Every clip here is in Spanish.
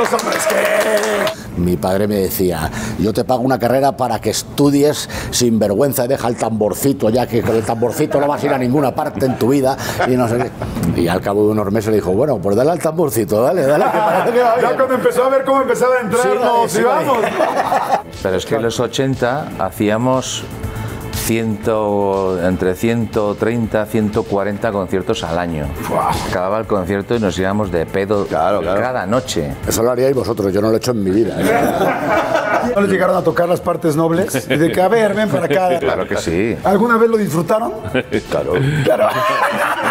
Los hombres que... Mi padre me decía, yo te pago una carrera para que estudies sin vergüenza y deja el tamborcito, ya que con el tamborcito no vas a ir a ninguna parte en tu vida. Y no sé qué. Y al cabo de unos meses le dijo, bueno, pues dale al tamborcito, dale, dale, que parece que va Ya bien". cuando empezó a ver cómo empezaba a entrar, Sí, nos sí, íbamos. Pero es que en los 80 hacíamos 100, entre 130 140 conciertos al año. Acababa el concierto y nos íbamos de pedo Claro, claro. cada noche. Eso lo haríais vosotros, yo no lo he hecho en mi vida. ¿eh? ¿No les llegaron a tocar las partes nobles? Y de que, a ver, ven para acá. Claro que sí. ¿Alguna vez lo disfrutaron? Claro. Claro.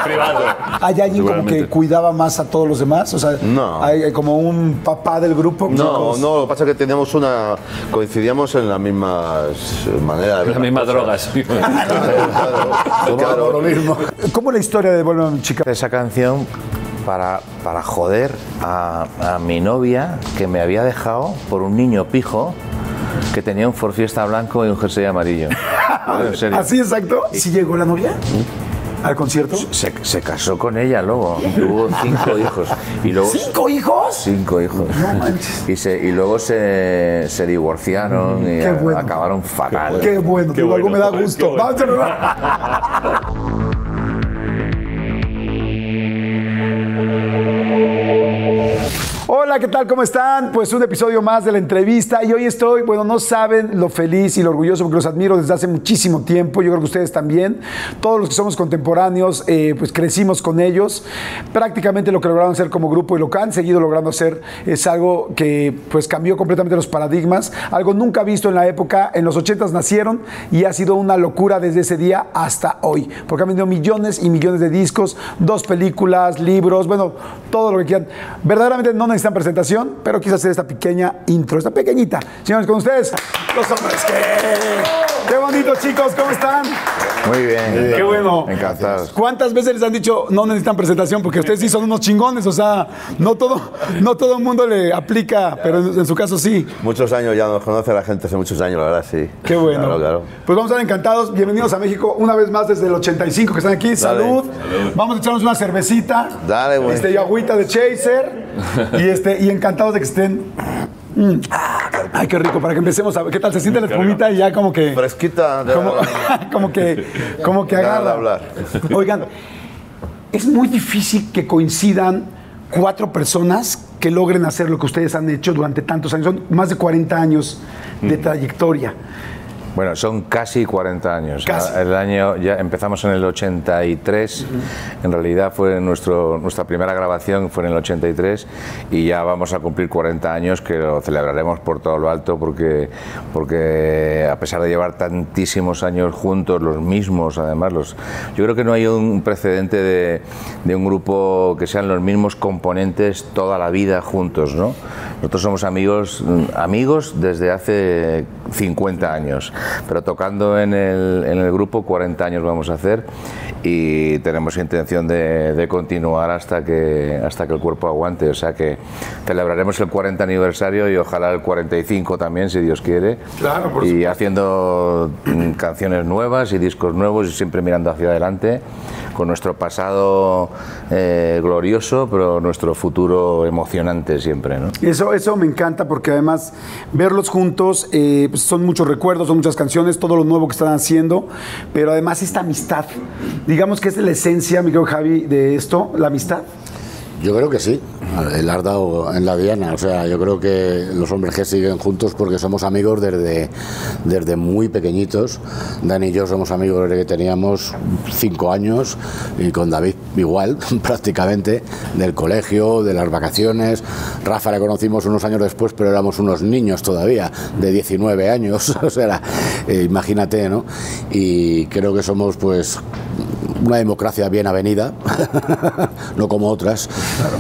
privado. ¿Hay alguien como que cuidaba más a todos los demás? O sea, No. ¿hay como un papá del grupo? No, Chicos. no, lo que pasa es que teníamos una. coincidíamos en las mismas maneras de ver Las mismas Claro, claro. lo mismo. ¿Cómo la historia de mi chica? Esa canción para, para joder a, a mi novia que me había dejado por un niño pijo que tenía un Ford Fiesta blanco y un jersey amarillo. En serio. ¿Así exacto? ¿Sí llegó la novia? ¿Al concierto? Se, se casó con ella luego, tuvo cinco hijos. Y luego, ¿Cinco hijos? Cinco hijos. No manches. Y, se, y luego se, se divorciaron y Qué bueno. acabaron fatal. Qué bueno, Qué digo, algo bueno, me da qué gusto. bueno. Vamos, Hola, ¿qué tal? ¿Cómo están? Pues un episodio más de la entrevista y hoy estoy, bueno, no saben lo feliz y lo orgulloso porque los admiro desde hace muchísimo tiempo, yo creo que ustedes también, todos los que somos contemporáneos, eh, pues crecimos con ellos, prácticamente lo que lograron hacer como grupo y lo que han seguido logrando hacer es algo que pues cambió completamente los paradigmas, algo nunca visto en la época, en los 80s nacieron y ha sido una locura desde ese día hasta hoy, porque han vendido millones y millones de discos, dos películas, libros, bueno, todo lo que quieran. Verdaderamente no necesitan presentación, pero quise hacer esta pequeña intro, esta pequeñita. Señores, con ustedes, los hombres que... Qué bonito, chicos, ¿cómo están? Muy bien. Qué bueno. Encantados. ¿Cuántas veces les han dicho no necesitan presentación? Porque ustedes sí son unos chingones, o sea, no todo, no todo el mundo le aplica, pero en, en su caso sí. Muchos años ya nos conoce la gente hace muchos años, la verdad, sí. Qué bueno. Claro, claro. Pues vamos a estar encantados. Bienvenidos a México una vez más desde el 85 que están aquí. Salud. Vamos a echarnos una cervecita. Dale, güey. Este, y agüita de chaser. Y, este, y encantados de que estén. Mm. Ay, qué rico, para que empecemos a ver qué tal se siente la espumita y ya como que. Fresquita. de- Como, como que, como que agarra. hablar. Oigan, es muy difícil que coincidan cuatro personas que logren hacer lo que ustedes han hecho durante tantos años. Son más de 40 años de trayectoria. Bueno, son casi 40 años. Casi. El año ya empezamos en el 83. En realidad fue nuestro, nuestra primera grabación fue en el 83 y ya vamos a cumplir 40 años que lo celebraremos por todo lo alto porque porque a pesar de llevar tantísimos años juntos, los mismos además, los yo creo que no hay un precedente de, de un grupo que sean los mismos componentes toda la vida juntos, ¿no? Nosotros somos amigos mm, amigos desde hace 50 años, pero tocando en el, en el grupo 40 años vamos a hacer y tenemos intención de, de continuar hasta que, hasta que el cuerpo aguante. O sea que celebraremos el 40 aniversario y ojalá el 45 también, si Dios quiere. Claro, por y haciendo mm, canciones nuevas y discos nuevos y siempre mirando hacia adelante, con nuestro pasado eh, glorioso, pero nuestro futuro emocionante siempre. ¿no? Eso, eso me encanta porque además verlos juntos eh, pues son muchos recuerdos, son muchas canciones, todo lo nuevo que están haciendo, pero además esta amistad, digamos que es la esencia, mi querido Javi, de esto, la amistad. Yo creo que sí, el has dado en la diana. O sea, yo creo que los hombres que siguen juntos porque somos amigos desde, desde muy pequeñitos. Dani y yo somos amigos desde que teníamos cinco años y con David igual, prácticamente, del colegio, de las vacaciones. Rafa le conocimos unos años después, pero éramos unos niños todavía, de 19 años. O sea, imagínate, ¿no? Y creo que somos, pues, una democracia bien avenida, no como otras,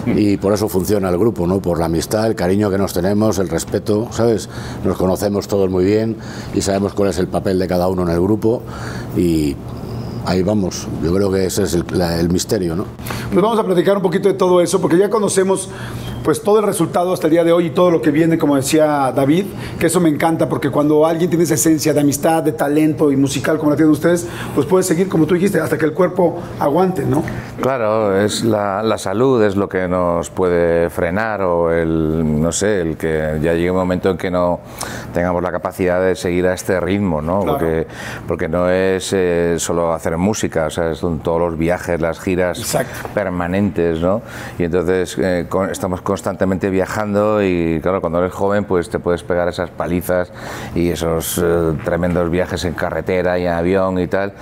y por eso funciona el grupo, ¿no? Por la amistad, el cariño que nos tenemos, el respeto, ¿sabes? Nos conocemos todos muy bien y sabemos cuál es el papel de cada uno en el grupo y ahí vamos. Yo creo que ese es el, la- el misterio, ¿no? Pues vamos a platicar un poquito de todo eso, porque ya conocemos pues todo el resultado hasta el día de hoy y todo lo que viene, como decía David, que eso me encanta porque cuando alguien tiene esa esencia de amistad, de talento y musical como la tienen ustedes, pues puede seguir, como tú dijiste, hasta que el cuerpo aguante, ¿no? Claro, es la, la salud es lo que nos puede frenar o el, no sé, el que ya llegue un momento en que no tengamos la capacidad de seguir a este ritmo, ¿no? Claro. Porque, porque no es eh, solo hacer música, o sea, son todos los viajes, las giras Exacto. permanentes, ¿no? Y entonces eh, con- estamos constantemente viajando y claro, cuando eres joven pues te puedes pegar esas palizas y esos eh, tremendos viajes en carretera y en avión y tal,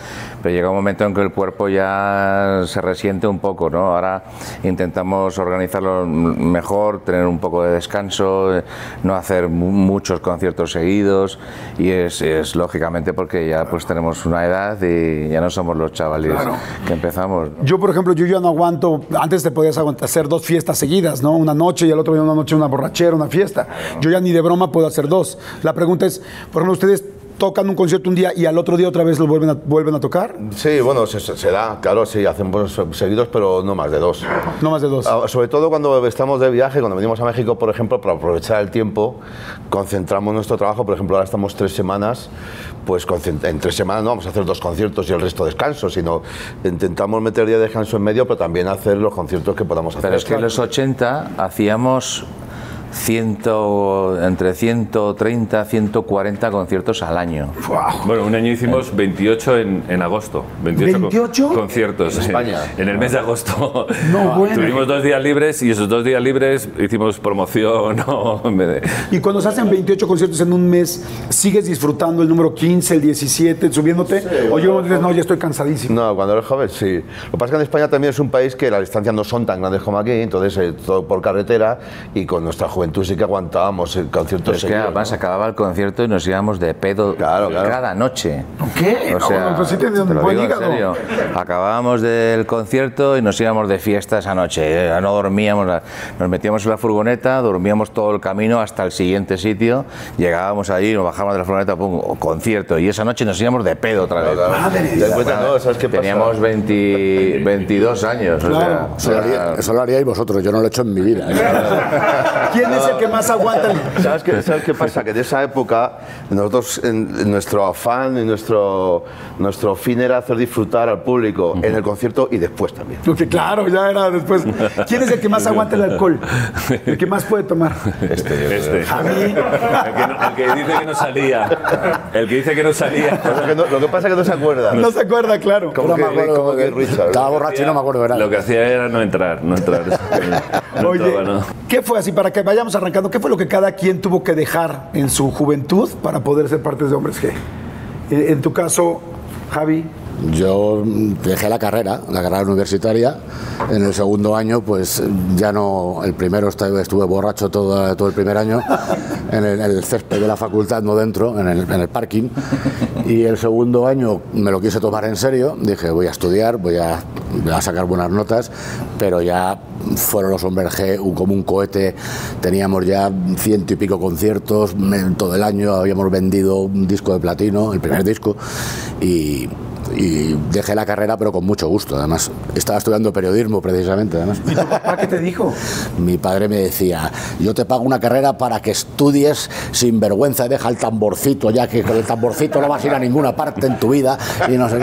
pero llega un momento en que el cuerpo ya se resiente un poco, ¿no? Ahora intentamos organizarlo mejor, tener un poco de descanso, no hacer mu- muchos conciertos seguidos y es, es lógicamente porque ya pues tenemos una edad y ya no somos los chavales que empezamos. ¿no? Yo, por ejemplo, yo ya no aguanto. Antes te podías aguantar, hacer dos fiestas seguidas, ¿no? Una noche y el otro día una noche una borrachera, una fiesta. Yo ya ni de broma puedo hacer dos. La pregunta es, por ejemplo, ustedes tocan un concierto un día y al otro día otra vez lo vuelven a, vuelven a tocar. Sí, bueno, se, da, claro, sí, hacemos seguidos, pero no más de dos. No más de dos. Ah, Sobre todo cuando estamos de viaje, cuando venimos a México, por ejemplo, para aprovechar el tiempo, concentramos nuestro trabajo. Por ejemplo, ahora estamos tres semanas, pues concent- en tres semanas no vamos a hacer dos conciertos y el resto descanso, sino intentamos meter día de descanso en medio, pero también hacer los conciertos que podamos hacer. Pero es que en los 80 hacíamos ciento, entre 130 140 conciertos al año. Bueno, un año hicimos 28 en, en agosto. 28, con- ¿28? conciertos. En España. En el mes de agosto. No, bueno. Tuvimos dos días libres y esos dos días libres hicimos promoción. ¿no? De- Y cuando se hacen 28 conciertos en un mes, ¿sigues disfrutando el número 15, el 17, subiéndote? o yo dices, no, ya estoy cansadísimo. No, cuando eres joven sí. Lo que pasa es que en España también es un país que las distancias no son tan grandes como aquí, entonces eh, todo por carretera y con nuestra juventud sí que aguantábamos el concierto es que además ¿no? acababa el concierto y nos íbamos de pedo Claro, claro. cada noche. ¿Qué? O sea, no, pues te lo digo en serio. Acabábamos del concierto y nos íbamos de fiesta esa noche. eh, No dormíamos, nos metíamos en la furgoneta, dormíamos todo el camino hasta el siguiente sitio, llegábamos allí, nos bajábamos de la furgoneta, pum, concierto. Y esa noche nos íbamos de pedo otra vez. Te das cuenta, ¿no? ¿Sabes qué pasa? Teníamos 20 22 años. o Claro. sea, Eso lo, haría- eso lo haríais vosotros, yo no lo he hecho en mi vida. ¿eh? ¿Quién es el que más aguanta? el- ¿Sabes qué, ¿Sabes qué pasa? Que en esa época nosotros, en, en nuestro afán y nuestro, nuestro fin era hacer disfrutar al público en el concierto y después también. Porque claro, ya era después. ¿Quién es el que más aguanta el alcohol? El que más puede tomar. Este. Javi. El que, no- el que dice que no salía. El que dice que no salía. Lo que, no- lo que pasa es que no se acuerda. No se acuerda, claro. Como No que, me acuerdo, como que Richard. Estaba borracho y no me acuerdo de nada. Lo que hacía era no entrar, no entrar. No Oye, entraba, ¿no? ¿qué fue así? Para que vayamos arrancando, ¿qué fue lo que cada quien tuvo que dejar en su juventud para poder ser parte de Hombres G? En, en tu caso, Javi. Yo dejé la carrera, la carrera universitaria. En el segundo año, pues ya no. El primero estuve, borracho todo, todo el primer año, en el, césped de la facultad, no dentro, en el, en el parking. Y el segundo año me lo quise tomar en serio. Dije, voy a estudiar, voy a, a sacar buenas notas, pero ya fueron los hombres como un cohete. Teníamos ya ciento y pico conciertos todo el año, habíamos vendido un disco de platino, el primer disco, y, y dejé la carrera, pero con mucho gusto. Además, estaba estudiando periodismo precisamente. Además, ¿Y tu papá qué te dijo? mi padre me decía: Yo te pago una carrera para que estudies sin vergüenza y deja el tamborcito, ya que con el tamborcito no vas a ir a ninguna parte en tu vida. Y no sé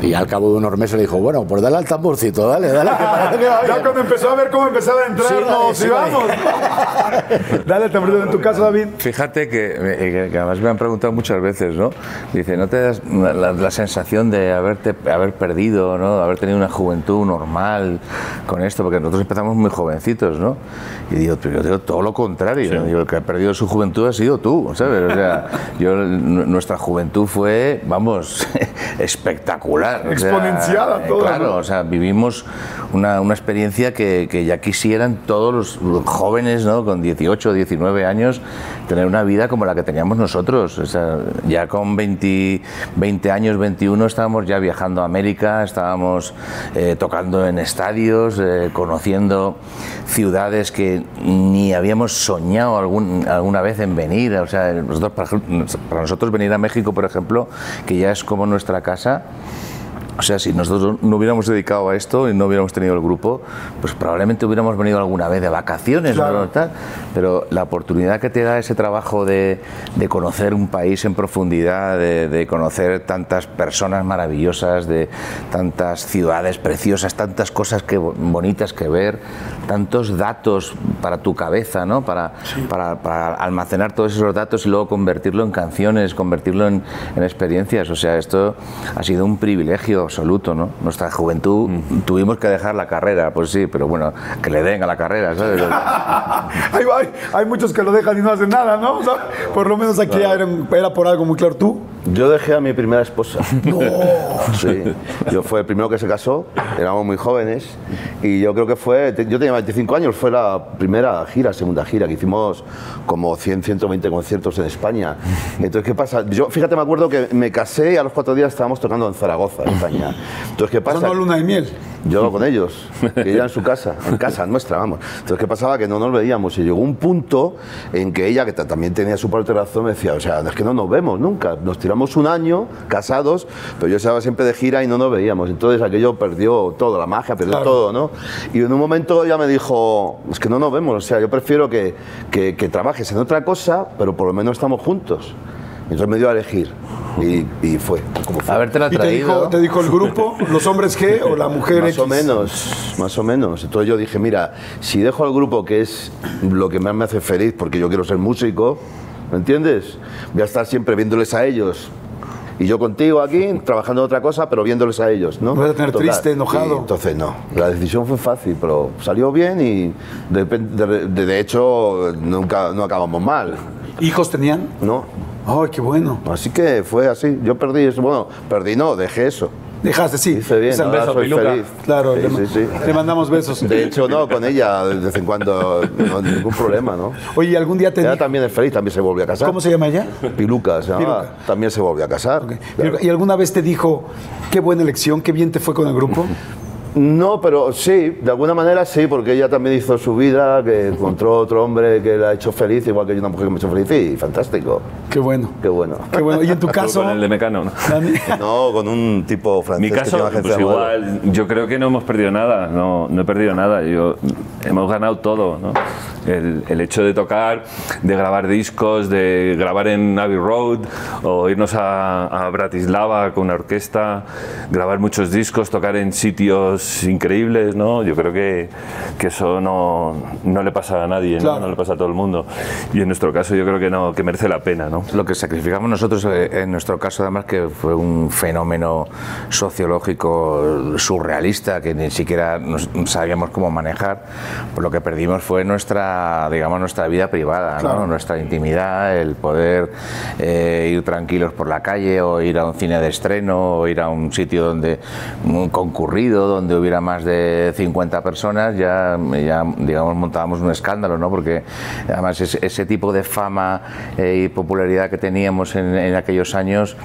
qué. Y al cabo de unos meses le dijo: Bueno, pues dale al tamborcito, dale, dale. que parece que va Ya bien". cuando empezó a ver cómo empezaba a entrar, Sí, no, dale, sí, dale. vamos. Dale, también en tu caso, David. Fíjate que, eh, que- que además me han preguntado muchas veces, ¿no? Dice, ¿no te das la, la sensación de haberte haber perdido, ¿no? Haber tenido una juventud normal con esto, porque nosotros empezamos muy jovencitos, ¿no? Y digo, pero yo digo todo lo contrario. ¿no? Digo, el que ha perdido su juventud ha sido tú, ¿sabes? O sea, yo, nuestra juventud fue, vamos, espectacular. o sea, Exponenciada eh, toda, Claro, ¿no? o sea, vivimos una, una experiencia que, que ya quisieran todos los, los jóvenes, ¿no? Con 18, 19 años, tener una vida como la que teníamos nosotros. O sea, ya con 20, 20 años, 21, estábamos ya viajando a América, estábamos eh, tocando en estadios, eh, conociendo ciudades que ni habíamos soñado algún- alguna vez en venir. O sea, nosotros, para nosotros venir a México, por ejemplo, que ya es como nuestra casa, O sea, si nosotros no hubiéramos dedicado a esto y no hubiéramos tenido el grupo, pues probablemente hubiéramos venido alguna vez de vacaciones, ¿no? Claro. Tal. pero la oportunidad que te da ese trabajo de, de conocer un país en profundidad, de, de conocer tantas personas maravillosas, de tantas ciudades preciosas, tantas cosas que, bonitas que ver, tantos datos para tu cabeza, ¿no? para, para, para almacenar todos esos datos y luego convertirlo en canciones, convertirlo en, en experiencias. O sea, esto ha sido un privilegio absoluto. ¿no? Nuestra juventud tuvimos que dejar la carrera, pues sí, pero bueno, que le den a la carrera, ¿sabes? hay, hay- hay muchos que lo dejan y no hacen nada, ¿no? O sea, por lo menos aquí era, era por algo muy claro. ¿Tú? Yo dejé a mi primera esposa. No. Sí. Yo fue el primero que se casó, éramos muy jóvenes y yo creo que fue, yo tenía 25 años, fue la primera gira, segunda gira, que hicimos como 100, 120 conciertos en España. Entonces, ¿qué pasa? Yo, fíjate, me acuerdo que me casé y a los cuatro días estábamos tocando en Zaragoza, España. Entonces, ¿qué pasa? No, luna de miel. Yo con ellos, que ella en su casa, en casa nuestra, vamos. Entonces, ¿qué pasaba? Que no nos veíamos y llegó un punto en que ella, que ta- también tenía su parte de razón, me decía, o sea, es que no nos vemos nunca. Nos tiramos un año casados, pero yo estaba siempre de gira y no nos veíamos. Entonces, aquello perdió todo, la magia, perdió Claro. todo, ¿no? Y en un momento ella me dijo, es que no nos vemos, o sea, yo prefiero que, que, que trabajes en otra cosa, pero por lo menos estamos juntos. Entonces me dio a elegir y, y fue como fue. Habértela ¿Y te traído. dijo, te dijo el grupo, los hombres qué o la mujer Más X? o menos, más o menos. Entonces yo dije, mira, si dejo al grupo, que es lo que más me hace feliz, porque yo quiero ser músico, ¿me entiendes? Voy a estar siempre viéndoles a ellos. Y yo contigo aquí, trabajando en otra cosa, pero viéndoles a ellos, ¿no? Vas a tener triste, enojado. Y entonces no. La decisión fue fácil, pero salió bien y de, de- de- de hecho nunca no acabamos mal, ¿Hijos tenían? ¿no? Ay, qué bueno. Así que fue así. Yo perdí eso. Bueno, perdí no, dejé eso. Dejaste, sí. Hice bien, ahora beso, soy Piluca. feliz. Claro, Sí, le, sí, sí. le mandamos besos. De hecho, no, con ella de vez en cuando, no, ningún problema, ¿no? Oye, ¿algún día te Ella dijo- también es feliz, también se volvió a casar. ¿Cómo se llama ella? Piluca, se llamaba. Piluca. También se volvió a casar. Claro. ¿Y alguna vez te dijo, qué buena elección, qué bien te fue con el grupo? No, pero sí, de alguna manera sí, porque ella también hizo su vida, que encontró otro hombre que la ha hecho feliz, igual que yo una mujer que me ha hecho feliz, y fantástico. Qué bueno. Qué bueno. Qué bueno. ¿Y en tu caso? Con el de Mecano, ¿no? Con un tipo francés Mi que caso, agencia pues igual, yo creo que no hemos perdido nada, no, no he perdido nada, yo, hemos ganado todo, ¿no? El, el hecho de tocar, de grabar discos, de grabar en Abbey Road o irnos a, a Bratislava con una orquesta, grabar muchos discos, tocar en sitios increíbles, ¿no? Yo creo que, que eso no, no le pasa a nadie, ¿no? Claro. no le pasa a todo el mundo. Y en nuestro caso yo creo que no, que merece la pena, ¿no? Lo que sacrificamos nosotros, eh, en nuestro caso, además, que fue un fenómeno sociológico surrealista que ni siquiera nos- sabíamos cómo manejar, pues lo que perdimos fue nuestra, digamos, nuestra vida privada, ¿no? Claro. nuestra intimidad, el poder eh, ir tranquilos por la calle o ir a un cine de estreno o ir a un sitio donde concurrido, donde hubiera más de 50 personas, ya, ya digamos, montábamos un escándalo, ¿no? Porque además ese, ese tipo de fama eh, y popularidad que teníamos en, en aquellos años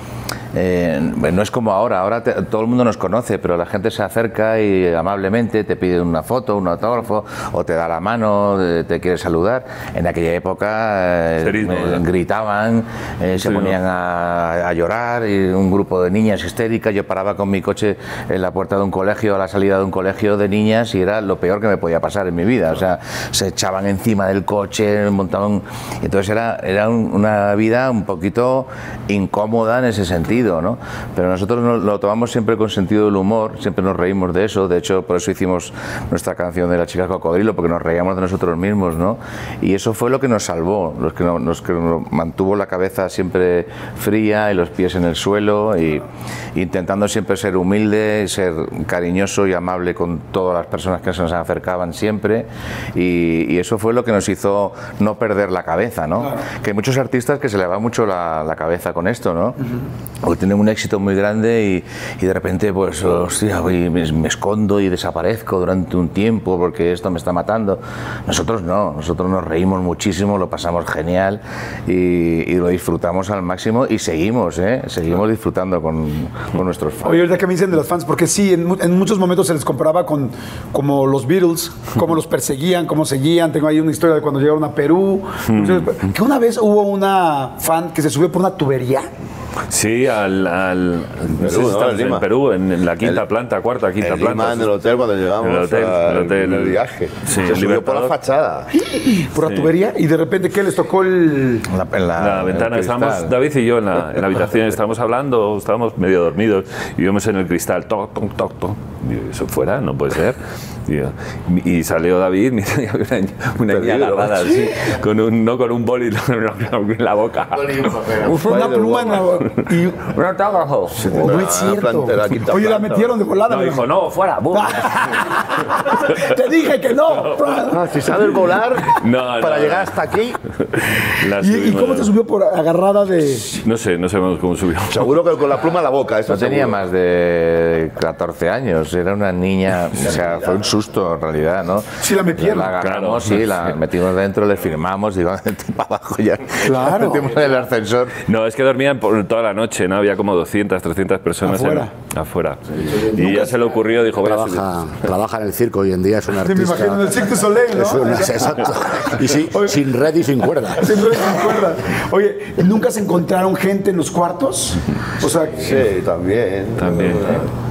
eh, no es como ahora. Ahora te- todo el mundo nos conoce, pero la gente se acerca y amablemente te pide una foto, un autógrafo o te da la mano, eh, te quiere saludar. En aquella época eh, Serismo, eh, ¿verdad? gritaban, eh, se Sí, ¿no? ponían a, a llorar y un grupo de niñas histéricas. Yo paraba con mi coche en la puerta de un colegio, a la salida de un colegio de niñas y era lo peor que me podía pasar en mi vida. O sea, se echaban encima del coche, montaban. Entonces era, era un- una vida un poquito incómoda en ese sentido, ¿no? Pero nosotros nos- lo tomamos siempre con sentido del humor, siempre nos reímos de eso. De hecho, por eso hicimos nuestra canción de la chica cocodrilo, porque nos reíamos de nosotros mismos, ¿no? Y eso fue lo que nos salvó, los que nos, los que nos mantuvo la cabeza siempre fría y los pies en el suelo y intentando siempre ser humilde, ser cariñoso y amable con todas las personas que se nos acercaban siempre y, y eso fue lo que nos hizo no perder la cabeza, ¿no? Que hay muchos artistas que se le va mucho la, la cabeza con esto, ¿no? O tienen un éxito muy grande y, y de repente, pues, hostia, me, me escondo y desaparezco durante un tiempo porque esto me está matando. Nosotros no, nosotros nos reímos muchísimo, lo pasamos genial y, y lo disfrutamos al máximo y seguimos, ¿eh? Seguimos disfrutando con, con nuestros fans. Oye, ahorita que me dicen de los fans, porque sí, en, en muchos momentos se les comparaba con como los Beatles, cómo los perseguían, cómo seguían. Tengo ahí una historia de cuando llegaron a Perú. Que una vez hubo una fan que se subió por una tubería Sí, al, al no sé si Perú, ¿no? estamos En Lima. Perú, en, en la quinta El- planta, cuarta, quinta En planta. Lima, en el hotel, cuando llegamos En el hotel, al- el hotel. en el viaje. Sí, Se el subió por la fachada. por la tubería y de repente, ¿qué les tocó el...? La, en la- la en ventana, el estábamos. David y yo en la, en la habitación, estábamos hablando, estábamos medio dormidos y vemos en el cristal, toc, toc, toc, toc. Y eso fuera, no puede ser. Y, salió David, mira, una, una niña agarrada así, con un, no con un boli en la boca. Una pluma en la... Y, Un autógrafo. no es cierto. planta, la quinta Oye, la metieron de volada. No, me dijo, no, fuera. bum. Te dije que no. Si sabes volar No, no, para no. llegar hasta aquí, La ¿Y, cómo te subió por agarrada de...? No sé, no sabemos cómo subió. seguro que con la pluma en la boca. Eso No tenía seguro. más de 14 años, era una niña, o sea, fue un susto en realidad, ¿no? Sí, la metieron. La agarramos, Claro. sí, la metimos dentro, le firmamos, digo, vente para abajo ya. Claro. Metimos en el ascensor. No, es que dormían por toda la noche, ¿no? Había como 200, 300 personas en- Afuera. afuera. Y ya se le ocurrió, dijo. Trabaja, trabaja en el circo hoy en día, es un Sí, artista. me imagino en el Cirque Soleil, ¿no? Es una- exacto. Y sí, sin red y sin cuerda. Siempre se acuerda. Oye, ¿nunca se encontraron gente en los cuartos? O sea, Sí, también. También. También.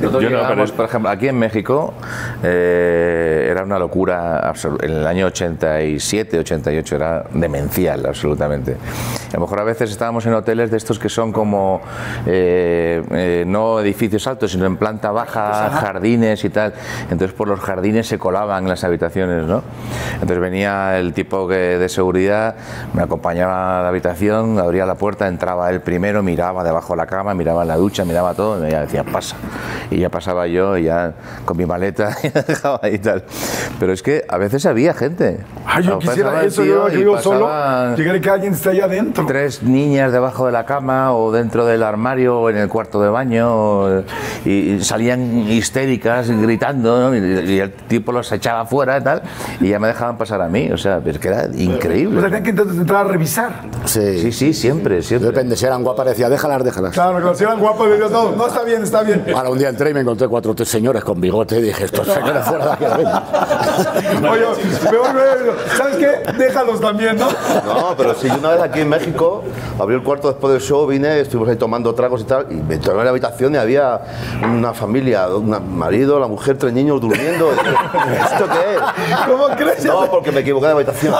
Yo no, llegábamos, pero- por ejemplo, aquí en México eh, era una locura, en el año 87, 88 era demencial absolutamente. A lo mejor a veces estábamos en hoteles de estos que son como eh, eh, no edificios altos, sino en planta baja, jardines y tal. Entonces por los jardines se colaban las habitaciones, ¿no? Entonces venía el tipo que- de seguridad, me acompañaba a la habitación, abría la puerta, entraba él primero, miraba debajo de la cama, miraba en la ducha, miraba todo, y ya decía, pasa. Y ya pasaba yo, ya con mi maleta, y dejaba ahí y tal. Pero es que a veces había gente. ay, yo No, quisiera eso, yo que vivo solo, llegar y que alguien esté allá adentro. Tres niñas debajo de la cama o dentro del armario o en el cuarto de baño o- y, y salían histéricas gritando ¿no? y, y el tipo los echaba fuera y tal y ya me dejaban pasar a mí, o sea, es que era O sea, increíble. tenían que entrar a revisar. Sí. Sí, sí, siempre, siempre. Depende, si eran guapas, decía, déjalas, déjalas. Claro, que si eran guapos, decías, no, no, está bien, está bien. Ahora un día entré y me encontré cuatro o tres señores con bigote y dije, estos señores fuera de aquí. a ver". Oye, me voy, me- ¿sabes qué? Déjalos también, ¿no? No, pero sí, yo una vez aquí en México abrí el cuarto después del show, vine, estuvimos ahí tomando tragos y tal, y me entré en la habitación y había una familia, un marido, la mujer, tres niños durmiendo. ¿Esto qué es? ¿Cómo crees? No, porque me equivoqué de habitación.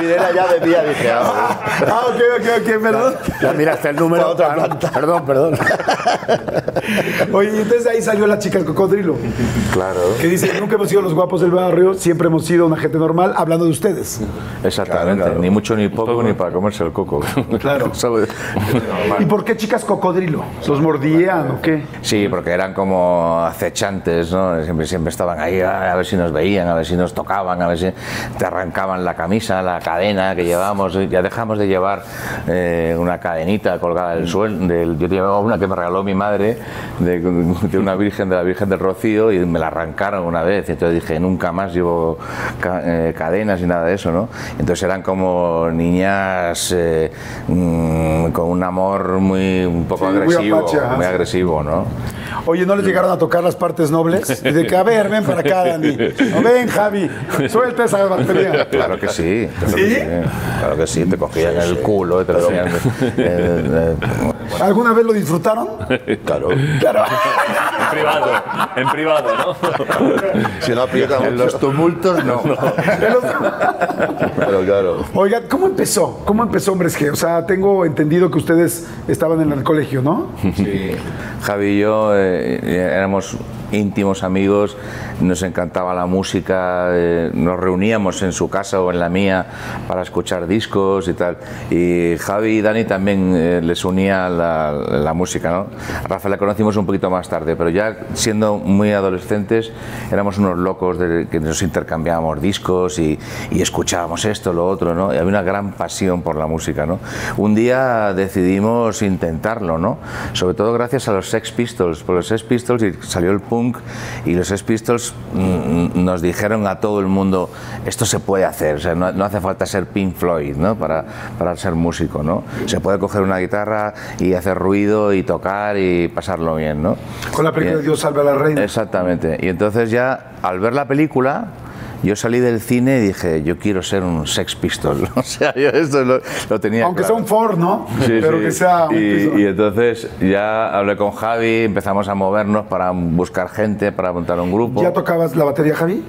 Miré la llave mía y dije, ah, Ah, ok, ok, ok, perdón. Ya miraste el número. Otra planta. Perdón, perdón. Oye, y entonces ahí salió la chica del cocodrilo. Claro. Que dice, nunca hemos sido los guapos del barrio, siempre hemos sido una gente normal, hablando de ustedes. Exactamente, ni mucho ni poco ni para comerse el coco. Claro. ¿Y por qué chicas cocodrilo? ¿Los mordían o qué? Sí, porque eran como acechantes, ¿no? Siempre, siempre estaban ahí a ver si nos veían, a ver si nos tocaban, a ver si te arrancaban la camisa, la cadena que llevábamos. Ya dejamos de llevar eh, una cadenita colgada del suelo. Del, yo llevaba una que me regaló mi madre de, de una virgen, de la Virgen del Rocío, y me la arrancaron una vez. Y entonces dije, nunca más llevo ca- eh, cadenas y nada de eso, ¿no? Entonces eran como niñas eh, mm, con un amor muy un poco Sí, muy agresivo, apache, muy agresivo, ¿no? Oye, ¿no les llegaron a tocar las partes nobles? Y de que, a ver, ven para acá, Dani. O ven, Javi, suelta esa batería. Claro que sí. Claro ¿Sí? Que sí. Claro que sí, te cogían el culo y te lo hacían. eh, ¿Alguna vez lo disfrutaron? Claro. Claro. En privado, en privado, ¿no? Si no aprieta en los tumultos no. Pero claro. Oigan, ¿cómo empezó? ¿Cómo empezó Hombres G? O sea, tengo entendido que ustedes estaban en el colegio, ¿no? Javi y yo eh, éramos íntimos amigos, nos encantaba la música, eh, nos reuníamos en su casa o en la mía para escuchar discos y tal. Y Javi y Dani también eh, les unía la, la música, ¿no? Rafa le conocimos un poquito más tarde, pero ya siendo muy adolescentes éramos unos locos de que nos intercambiábamos discos y, y escuchábamos esto, lo otro, ¿no? Y había una gran pasión por la música, ¿no? Un día decidimos intentarlo, ¿no? Sobre todo gracias a los Sex Pistols, por los Sex Pistols y salió el punk y los Sex Pistols mm, nos dijeron a todo el mundo esto se puede hacer, o sea, no, no hace falta ser Pink Floyd, ¿no? Para, para ser músico, ¿no? Se puede coger una guitarra y hacer ruido y tocar y pasarlo bien, ¿no? Con la película de Dios salve a la reina. Exactamente. Y entonces ya al ver la película yo salí del cine y dije, yo quiero ser un Sex Pistol. O sea, yo esto lo, lo tenía Aunque claro. sea un Ford, ¿no? Sí, Pero sí. que sea un y, y entonces ya hablé con Javi, empezamos a movernos para buscar gente, para montar un grupo. ¿Ya tocabas la batería, Javi?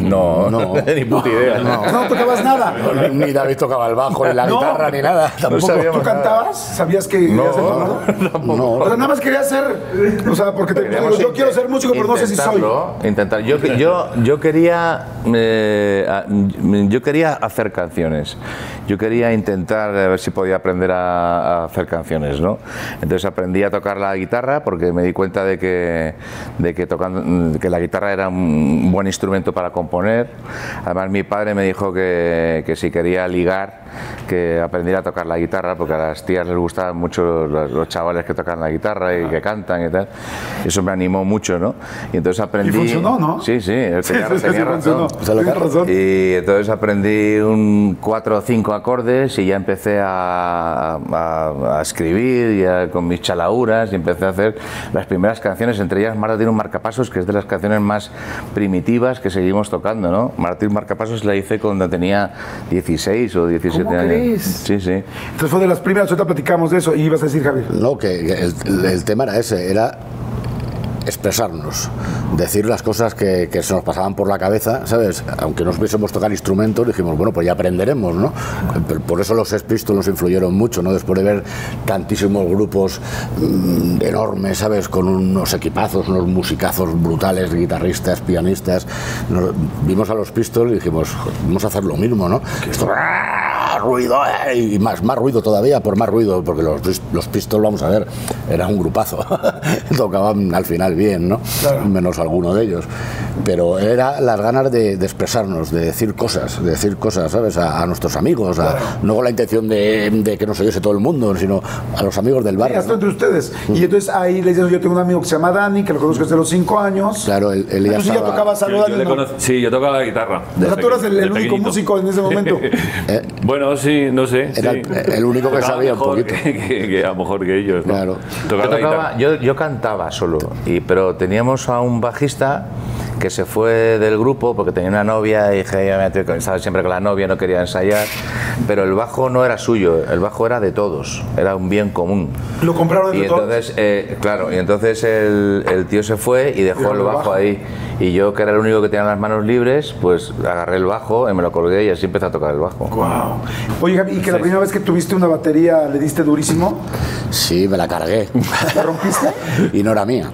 No, No. ni puta idea. No. No tocabas nada. Ni David tocaba el bajo, ni la No. guitarra, ni nada. Tampoco. ¿Tú cantabas? ¿Sabías que tocador? No. O sea, nada más quería ser, o sea, porque te digo, yo quiero ser músico, pero no sé si soy. intentarlo, Intentar. Yo, yo, yo quería, eh, a- yo quería hacer canciones. Yo quería intentar a ver si podía aprender a, a hacer canciones, ¿no? Entonces aprendí a tocar la guitarra porque me di cuenta de que, de que tocando, que la guitarra era un buen instrumento para componer. Además mi padre me dijo que, que si quería ligar, que aprendiera a tocar la guitarra porque a las tías les gustaban mucho los, los chavales que tocan la guitarra y que cantan y tal. Eso me animó mucho, ¿no? Y entonces aprendí. funcionó, ¿no? Sí, sí, tenía, Sí, sí, sí, tenía funcionó. razón. Tienes razón. Y entonces aprendí un cuatro o cinco acordes y ya empecé a, a- a escribir ya con mis chalauras y empecé a hacer las primeras canciones, entre ellas Martín un marcapasos, que es de las canciones más primitivas que seguimos tocando, ¿no? Martín Marcapasos la hice cuando tenía 16 o 17 ¿Cómo años. crees? Sí, sí. Entonces fue de las primeras, ahorita platicamos de eso y ibas a decir, Javi. No, que, que el, el tema era ese, era expresarnos, decir las cosas que, que se nos pasaban por la cabeza, ¿sabes? Aunque no supiésemos tocar instrumentos, dijimos, bueno, pues ya aprenderemos, ¿no? Por eso los Sex nos influyeron mucho, ¿no? Después de ver tantísimos grupos mm, enormes, ¿sabes? Con unos equipazos, unos musicazos brutales, guitarristas, pianistas, nos- vimos a los Pistols y dijimos, "Joder, vamos a hacer lo mismo, ¿no? Esto, ¡ah! ruido, eh, y más, más ruido todavía, por más ruido, porque los, los Pistols, vamos a ver, era un grupazo. Tocaban al final bien, ¿no? Menos alguno de ellos. Pero era las ganas de, de expresarnos, de decir cosas, de decir cosas, ¿sabes? A, a nuestros amigos, a- no con la intención de, de que nos oyese todo el mundo, sino a los amigos del barrio. Hasta ¿no? entre ustedes. Y entonces ahí les digo, yo tengo un amigo que se llama Dani, que lo conozco desde los cinco años. Claro, él, él ya ya estaba- tocabas algo, Yo- le sí, yo tocaba la guitarra. O sea, de tú eras el, el único músico en ese momento. Bueno, sí, no sé. Era sí. el- el único que Tocaba sabía un poquito. Que, que- que a lo mejor que ellos. ¿no? Claro. Tocaba Yo, tocaba- yo, yo cantaba solo, y, pero teníamos a un bajista que se fue del grupo porque tenía una novia y dije, "Ya me tengo que-". estaba siempre con la novia, no quería ensayar, pero el bajo no era suyo, el bajo era de todos, era un bien común. Lo compraron Y entre todos. entonces, eh, claro, y entonces el, el tío se fue y dejó el bajo bajo. ahí. Y yo, que era el único que tenía las manos libres, pues agarré el bajo y me lo colgué y así empecé a tocar el bajo. Wow. Oye, Javi, ¿y que la primera vez que tuviste una batería le diste durísimo? Sí, me la cargué. ¿La rompiste? y no era mía.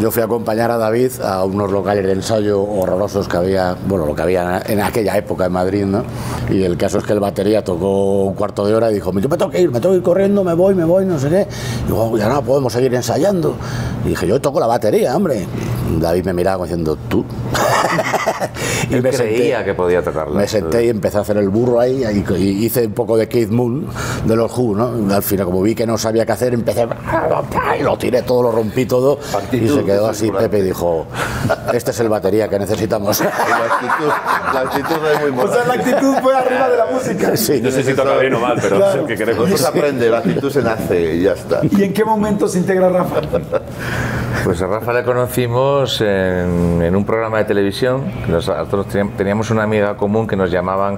Yo fui a acompañar a David a unos locales de ensayo horrorosos que había, bueno, lo que había en aquella época en Madrid, ¿no? Y el caso es que el batería tocó un cuarto de hora y dijo, yo me tengo que ir, me tengo que ir corriendo, me voy, me voy, no sé qué. Y digo, ya no, podemos seguir ensayando. Y dije, yo toco la batería, hombre. David me miraba como diciendo, ¿tú? y Él creía que podía tocarla. Me senté y empecé a hacer el burro ahí y, y hice un poco de Keith Moon de los Who, ¿no? Al final, como vi que no sabía qué hacer, empecé y lo tiré todo, lo rompí todo y se quedó así Pepe y dijo, este es el batería que necesitamos. La actitud, la actitud es muy O buena. sea, la actitud fue arriba de la música. Sí. No sé si toca bien o mal, pero Claro. es el que queremos. Se aprende, la actitud se nace y ya está. ¿Y en qué momento se integra Rafa? Pues a Rafa le conocimos en, en un programa de televisión. Nosotros teníamos- una amiga común que nos llamaban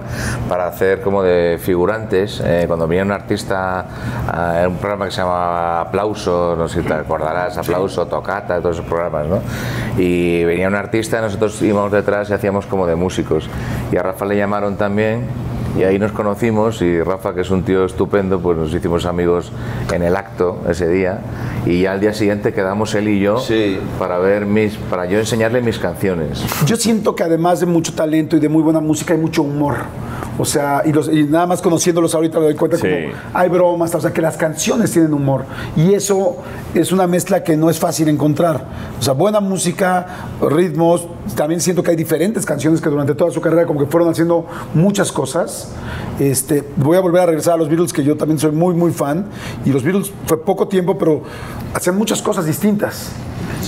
para hacer como de figurantes. eh, cuando venía un artista a un programa que se llamaba Aplauso, no sé si te acordarás, Aplauso, Tocata, todos esos programas, ¿no? Y venía un artista, nosotros íbamos detrás y hacíamos como de músicos. Y a Rafa le llamaron también y ahí nos conocimos y Rafa, que es un tío estupendo, pues nos hicimos amigos en el acto ese día y ya al día siguiente quedamos él y yo Sí. para ver mis, para yo enseñarle mis canciones. Yo siento que además de mucho talento y de muy buena música hay mucho humor. O sea, y, los- y nada más conociéndolos ahorita me doy cuenta Sí. como hay bromas, o sea, que las canciones tienen humor. Y eso es una mezcla que no es fácil encontrar. O sea, buena música, ritmos. También siento que hay diferentes canciones que durante toda su carrera como que fueron haciendo muchas cosas. Este, voy a volver a regresar a los Beatles, que yo también soy muy, muy fan. Y los Beatles fue poco tiempo, pero hacían muchas cosas distintas.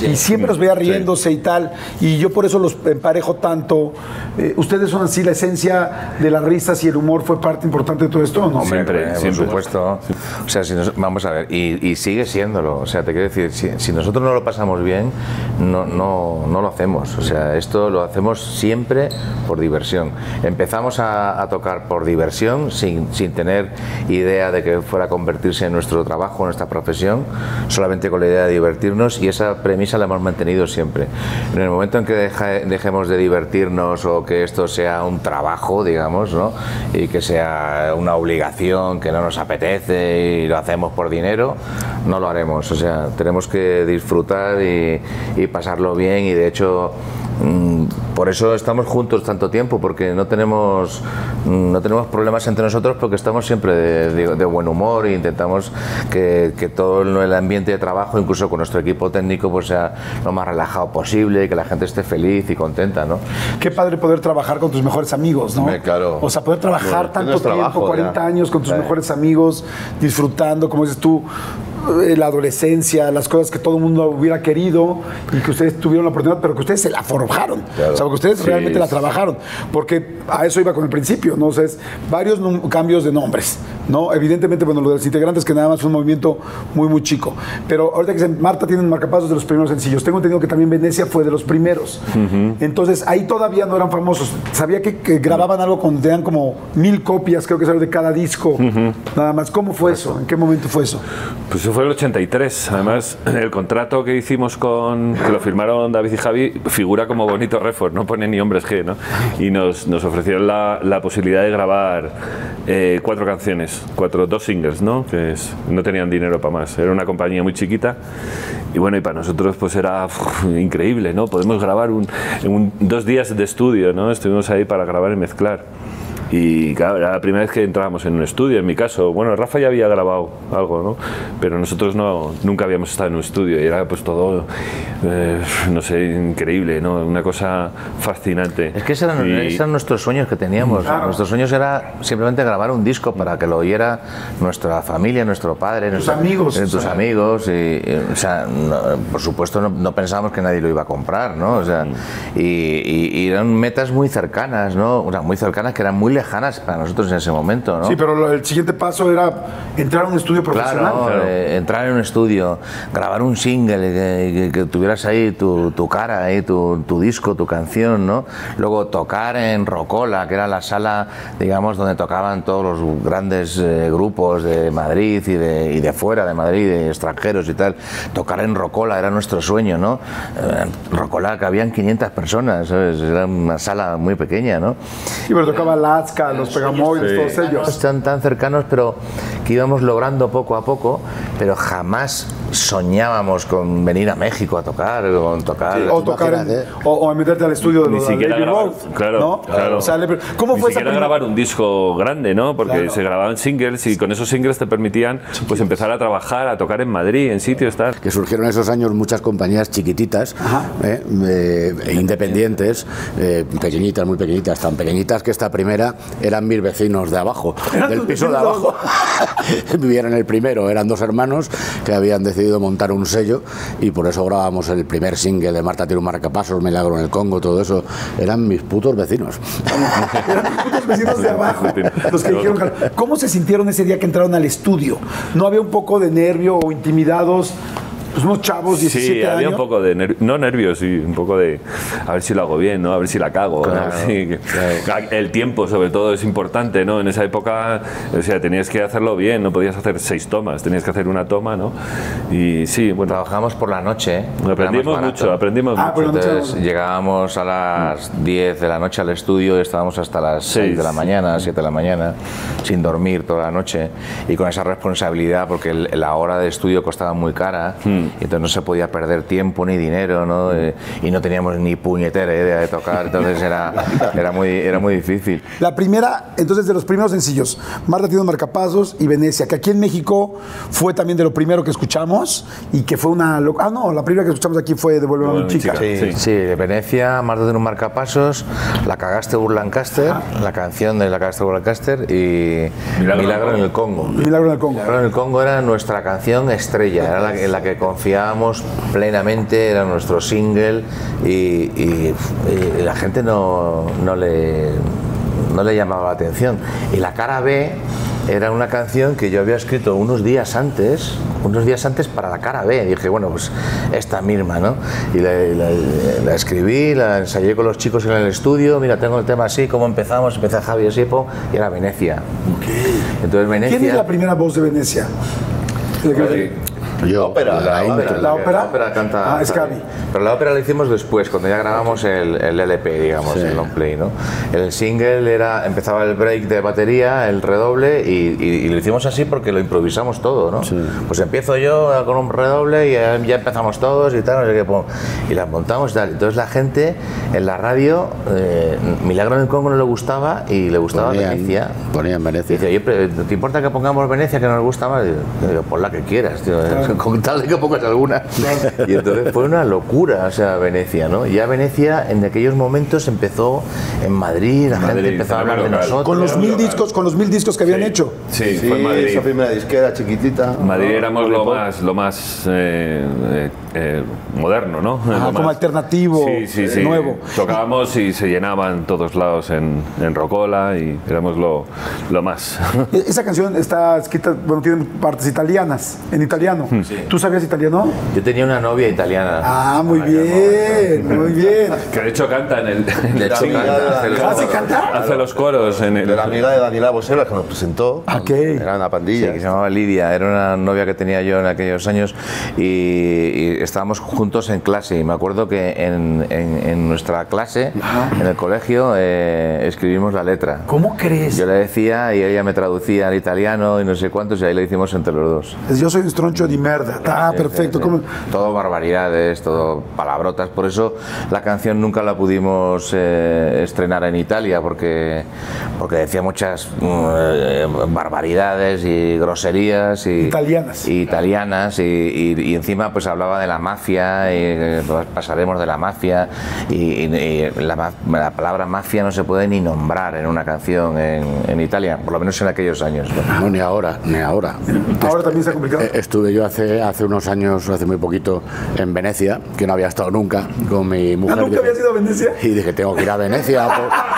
Y siempre los veía riéndose y tal, y yo por eso los emparejo tanto. Eh, ¿Ustedes son así, la esencia de las risas y el humor fue parte importante de todo esto no? Siempre, siempre. Por supuesto. O sea, si nos- vamos a ver, y, y sigue siéndolo. O sea, te quiero decir, si, si nosotros no lo pasamos bien, no, no, no lo hacemos. O sea, esto lo hacemos siempre por diversión. Empezamos a, a tocar por diversión, sin, sin tener idea de que fuera a convertirse en nuestro trabajo, en nuestra profesión, solamente con la idea de divertirnos y esa premisa la hemos mantenido siempre. En el momento en que dejemos de divertirnos o que esto sea un trabajo, digamos, ¿no? y que sea una obligación que no nos apetece y lo hacemos por dinero, no lo haremos. O sea, tenemos que disfrutar y, y pasarlo bien y de hecho por eso estamos juntos tanto tiempo, porque no tenemos, mm, no tenemos problemas entre nosotros porque estamos siempre de, de- de buen humor e intentamos que, que todo el ambiente de trabajo, incluso con nuestro equipo técnico, pues sea lo más relajado posible, que la gente esté feliz y contenta, ¿no? Qué padre poder trabajar con tus mejores amigos, ¿no? Claro. O sea, poder trabajar Bueno, tanto tiempo, trabajo, 40 ya. años con tus mejores amigos, disfrutando, como dices tú, la adolescencia, las cosas que todo el mundo hubiera querido y que ustedes tuvieron la oportunidad, pero que ustedes se la forjaron. O sea, que ustedes realmente la trabajaron. Porque a eso iba con el principio, ¿no? O sea, es varios cambios de nombres, ¿no? Evidentemente, bueno, lo de los integrantes que nada más fue un movimiento muy, muy chico. Pero ahorita que se, Marta tiene marcapasos de los primeros sencillos. Tengo entendido que también Venecia fue de los primeros. Entonces, ahí todavía no eran famosos. Sabía que, que grababan algo con, tenían como mil copias, creo que salió de cada disco. Nada más. ¿Cómo fue eso? ¿En qué momento fue eso? Pues fue el 83. Además, el contrato que hicimos con. que lo firmaron David y Javi figura como bonito Refor, no pone ni hombres G, ¿no? Y nos, nos ofrecieron la, la posibilidad de grabar eh, cuatro canciones, cuatro, dos singles, ¿no? Que es- no tenían dinero para más. Era una compañía muy chiquita. Y bueno, y para nosotros pues era increíble, ¿no? Podemos grabar un, un- dos días de estudio, ¿no? Estuvimos ahí para grabar y mezclar. Y claro, era la primera vez que entrábamos en un estudio, en mi caso. Bueno, Rafa ya había grabado algo, ¿no? Pero nosotros no, nunca habíamos estado en un estudio y era pues todo, eh, no sé, increíble, ¿no? Una cosa fascinante. Es que esos eran, Y- esos eran nuestros sueños que teníamos. Nuestros sueños era simplemente grabar un disco para que lo oyera nuestra familia, nuestro padre, Tus nuestra- amigos, eh, o tus sea. amigos. Y, y, o sea, no- por supuesto no, no pensábamos que nadie lo iba a comprar, ¿no? O sea, y, y- y eran metas muy cercanas, ¿no? O sea, muy cercanas que eran muy lejanas para nosotros en ese momento, ¿no? Sí, pero lo- el siguiente paso era entrar a un estudio profesional. Claro, eh, entrar en un estudio, grabar un single, que, que- que tuvieras ahí tu, tu cara, ahí, tu, tu disco, tu canción, ¿no? Luego tocar en Rocola, que era la sala, digamos, donde tocaban todos los grandes eh, grupos de Madrid y de, y de fuera de Madrid, de extranjeros y tal. Tocar en Rocola era nuestro sueño, ¿no? Eh, Rocola que habían 500 personas, ¿sabes? Era una sala muy pequeña, ¿no? Y pero tocaba Alaska, los Pegamoides, todos ellos. Están tan cercanos, pero que íbamos logrando poco a poco, pero jamás soñábamos con venir a México a tocar, con tocar. O tocar, en- o, o a meterte al estudio de Ni los siquiera grabar, Road, claro, ¿no? claro. O sea, le- ¿Cómo Ni fue siquiera grabar un disco grande, ¿no? Porque Claro. se grababan singles y con esos singles te permitían pues empezar a trabajar, a tocar en Madrid, en sitios tal. que surgieron en esos años muchas compañías chiquititas, eh, eh, e independientes, eh, pequeñitas, muy pequeñitas, tan pequeñitas que esta primera eran mis vecinos de abajo, Eran del piso de abajo. Vivían en el primero, eran dos hermanos que habían decidido montar un sello y por eso grabamos el primer single de Marta tiene un marcapasos, Milagro en el Congo, todo eso. Eran mis putos vecinos. Eran los putos vecinos de abajo los que dijeron. ¿cómo se sintieron ese día que entraron al estudio? ¿No había un poco de nervio o intimidados? Pues unos chavos, 17 Sí, había años. un poco de, ner- no nervios, sí, un poco de a ver si lo hago bien, ¿no? A ver si la cago. ¿no? Claro, Sí, que- El tiempo, sobre todo, es importante, ¿no? En esa época, o sea, tenías que hacerlo bien, no podías hacer seis tomas, tenías que hacer una toma, ¿no? Y sí, bueno, Trabajamos por la noche. ¿eh? Aprendimos mucho, aprendimos Ah, mucho. no Entonces llegábamos a las 10 de la noche al estudio y estábamos hasta las 6 de la Seis. mañana, 7 de la mañana, sin dormir toda la noche y con esa responsabilidad porque el- la hora de estudio costaba muy cara y entonces no se podía perder tiempo ni dinero ¿no? Eh, y no teníamos ni puñetera idea de tocar, entonces era, era, muy, era muy difícil. La primera, entonces, de los primeros sencillos, Marta tiene un marcapasos y Venecia, que aquí en México fue también de lo primero que escuchamos y que fue una... lo- Ah, no, la primera que escuchamos aquí fue de Vuelve a mi chica. Sí. Sí, de Venecia, Marta de un marcapasos, La cagaste Burlancaster, la canción de La cagaste Burlancaster y Milagro Milagro, en el en Congo. Milagro en el Congo. Milagro en el Congo era nuestra canción estrella, era la, que- la que con confiábamos plenamente, era nuestro single y, y- y la gente no, no le, no le llamaba la atención. Y la cara B era una canción que yo había escrito unos días antes, unos días antes para la cara B. Dije, bueno, pues esta misma, ¿no? Y la, la- la escribí, la ensayé con los chicos en el estudio, mira, tengo el tema así, ¿cómo empezamos? Empecé a Javier Sipo y era Venecia. Entonces Venecia... ¿Quién es la primera voz de Venecia? Yo, ópera, la la ópera. ¿La ópera? La ópera canta. Ah, es Gaby. Pero la ópera la hicimos después, cuando ya grabamos el, el LP, digamos, el long play, ¿no? El single era, empezaba el break de batería, el redoble, y, y- y lo hicimos así porque lo improvisamos todo, ¿no? Pues empiezo yo con un redoble y ya, ya empezamos todos y tal, no sé qué, pum, y las montamos y tal. Entonces la gente en la radio, eh, Milagro en el Congo no le gustaba y le gustaba Ponían- Venecia. ponían Y Venecia. dice, oye, pero ¿te importa que pongamos Venecia que no nos gusta más? Y digo, pon la que quieras, tío, con tal de que pongas alguna. Y entonces fue una locura, o sea, Venecia, ¿no? Ya Venecia en aquellos momentos empezó en Madrid, la gente Madrid, empezó a hablar de local. nosotros. Con los mil discos, con los mil discos que habían Sí. hecho. Sí, Sí, fue en Madrid. esa primera disquera chiquitita. Madrid éramos lo más, lo más eh, eh, eh, moderno, ¿no? Ah, Lo como más- alternativo, sí, sí, eh, sí. nuevo. Tocábamos y se llenaban todos lados en, en Rocola y éramos lo, lo más. E- Esa canción está escrita, bueno, tiene partes italianas, en italiano. ¿Tú sabías italiano? Yo tenía una novia italiana. Ah, muy bien, muy bien. que de hecho canta en el. De hecho, Sí, canta, ya, hace. ¿Ah, sí coros. canta? Hace los coros en el. De la amiga de Daniela Bosela que nos presentó. Ok. Era una Sí, pandilla. que se llamaba Lidia, era una novia que tenía yo en aquellos años y, y estábamos juntos en clase y me acuerdo que en, en- en nuestra clase, en el colegio, eh, escribimos la letra. ¿Cómo crees? Yo le decía y ella me traducía al italiano y no sé cuántos y ahí lo hicimos entre los dos. Es Yo soy un stroncho de merda. Ah, perfecto. Sí, sí. Todo barbaridades, todo palabrotas. Por eso la canción nunca la pudimos eh, estrenar en Italia, porque, porque decía muchas mm, eh, barbaridades y groserías. Y, Italianas. y italianas. Y, y- y encima pues hablaba de la mafia, y eh, pasaremos de la mafia. Y, la, la palabra mafia no se puede ni nombrar en una canción en, en Italia, por lo menos en aquellos años. ¿no? No, ni ahora, ni ahora. Ahora también está complicado. Eh, Estuve yo hace, hace unos años, hace muy poquito, en Venecia, que no había estado nunca con mi mujer. ¿nunca Dije- habías ido a Venecia? Y dije, tengo que ir a Venecia.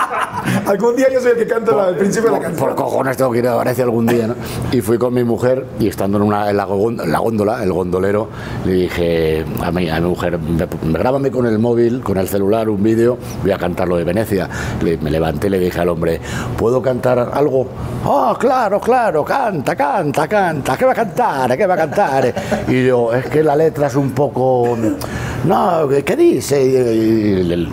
por- Algún día yo soy el que canta al principio de la por, canción. por cojones tengo que ir a Venecia algún día, ¿no? Y fui con mi mujer y estando en, una, en la, la góndola, el gondolero, le dije a mi, a mi mujer, "Me- me- grábame con el móvil, con el celular, un vídeo, voy a cantar lo de Venecia. Le- me levanté y le dije al hombre, ¿puedo cantar algo? Oh, claro, claro, canta, canta, canta, ¿qué va a cantar? ¿Qué va a cantar? Y yo, es que la letra es un poco... No, ¿qué- ¿qué dice? Y, y le,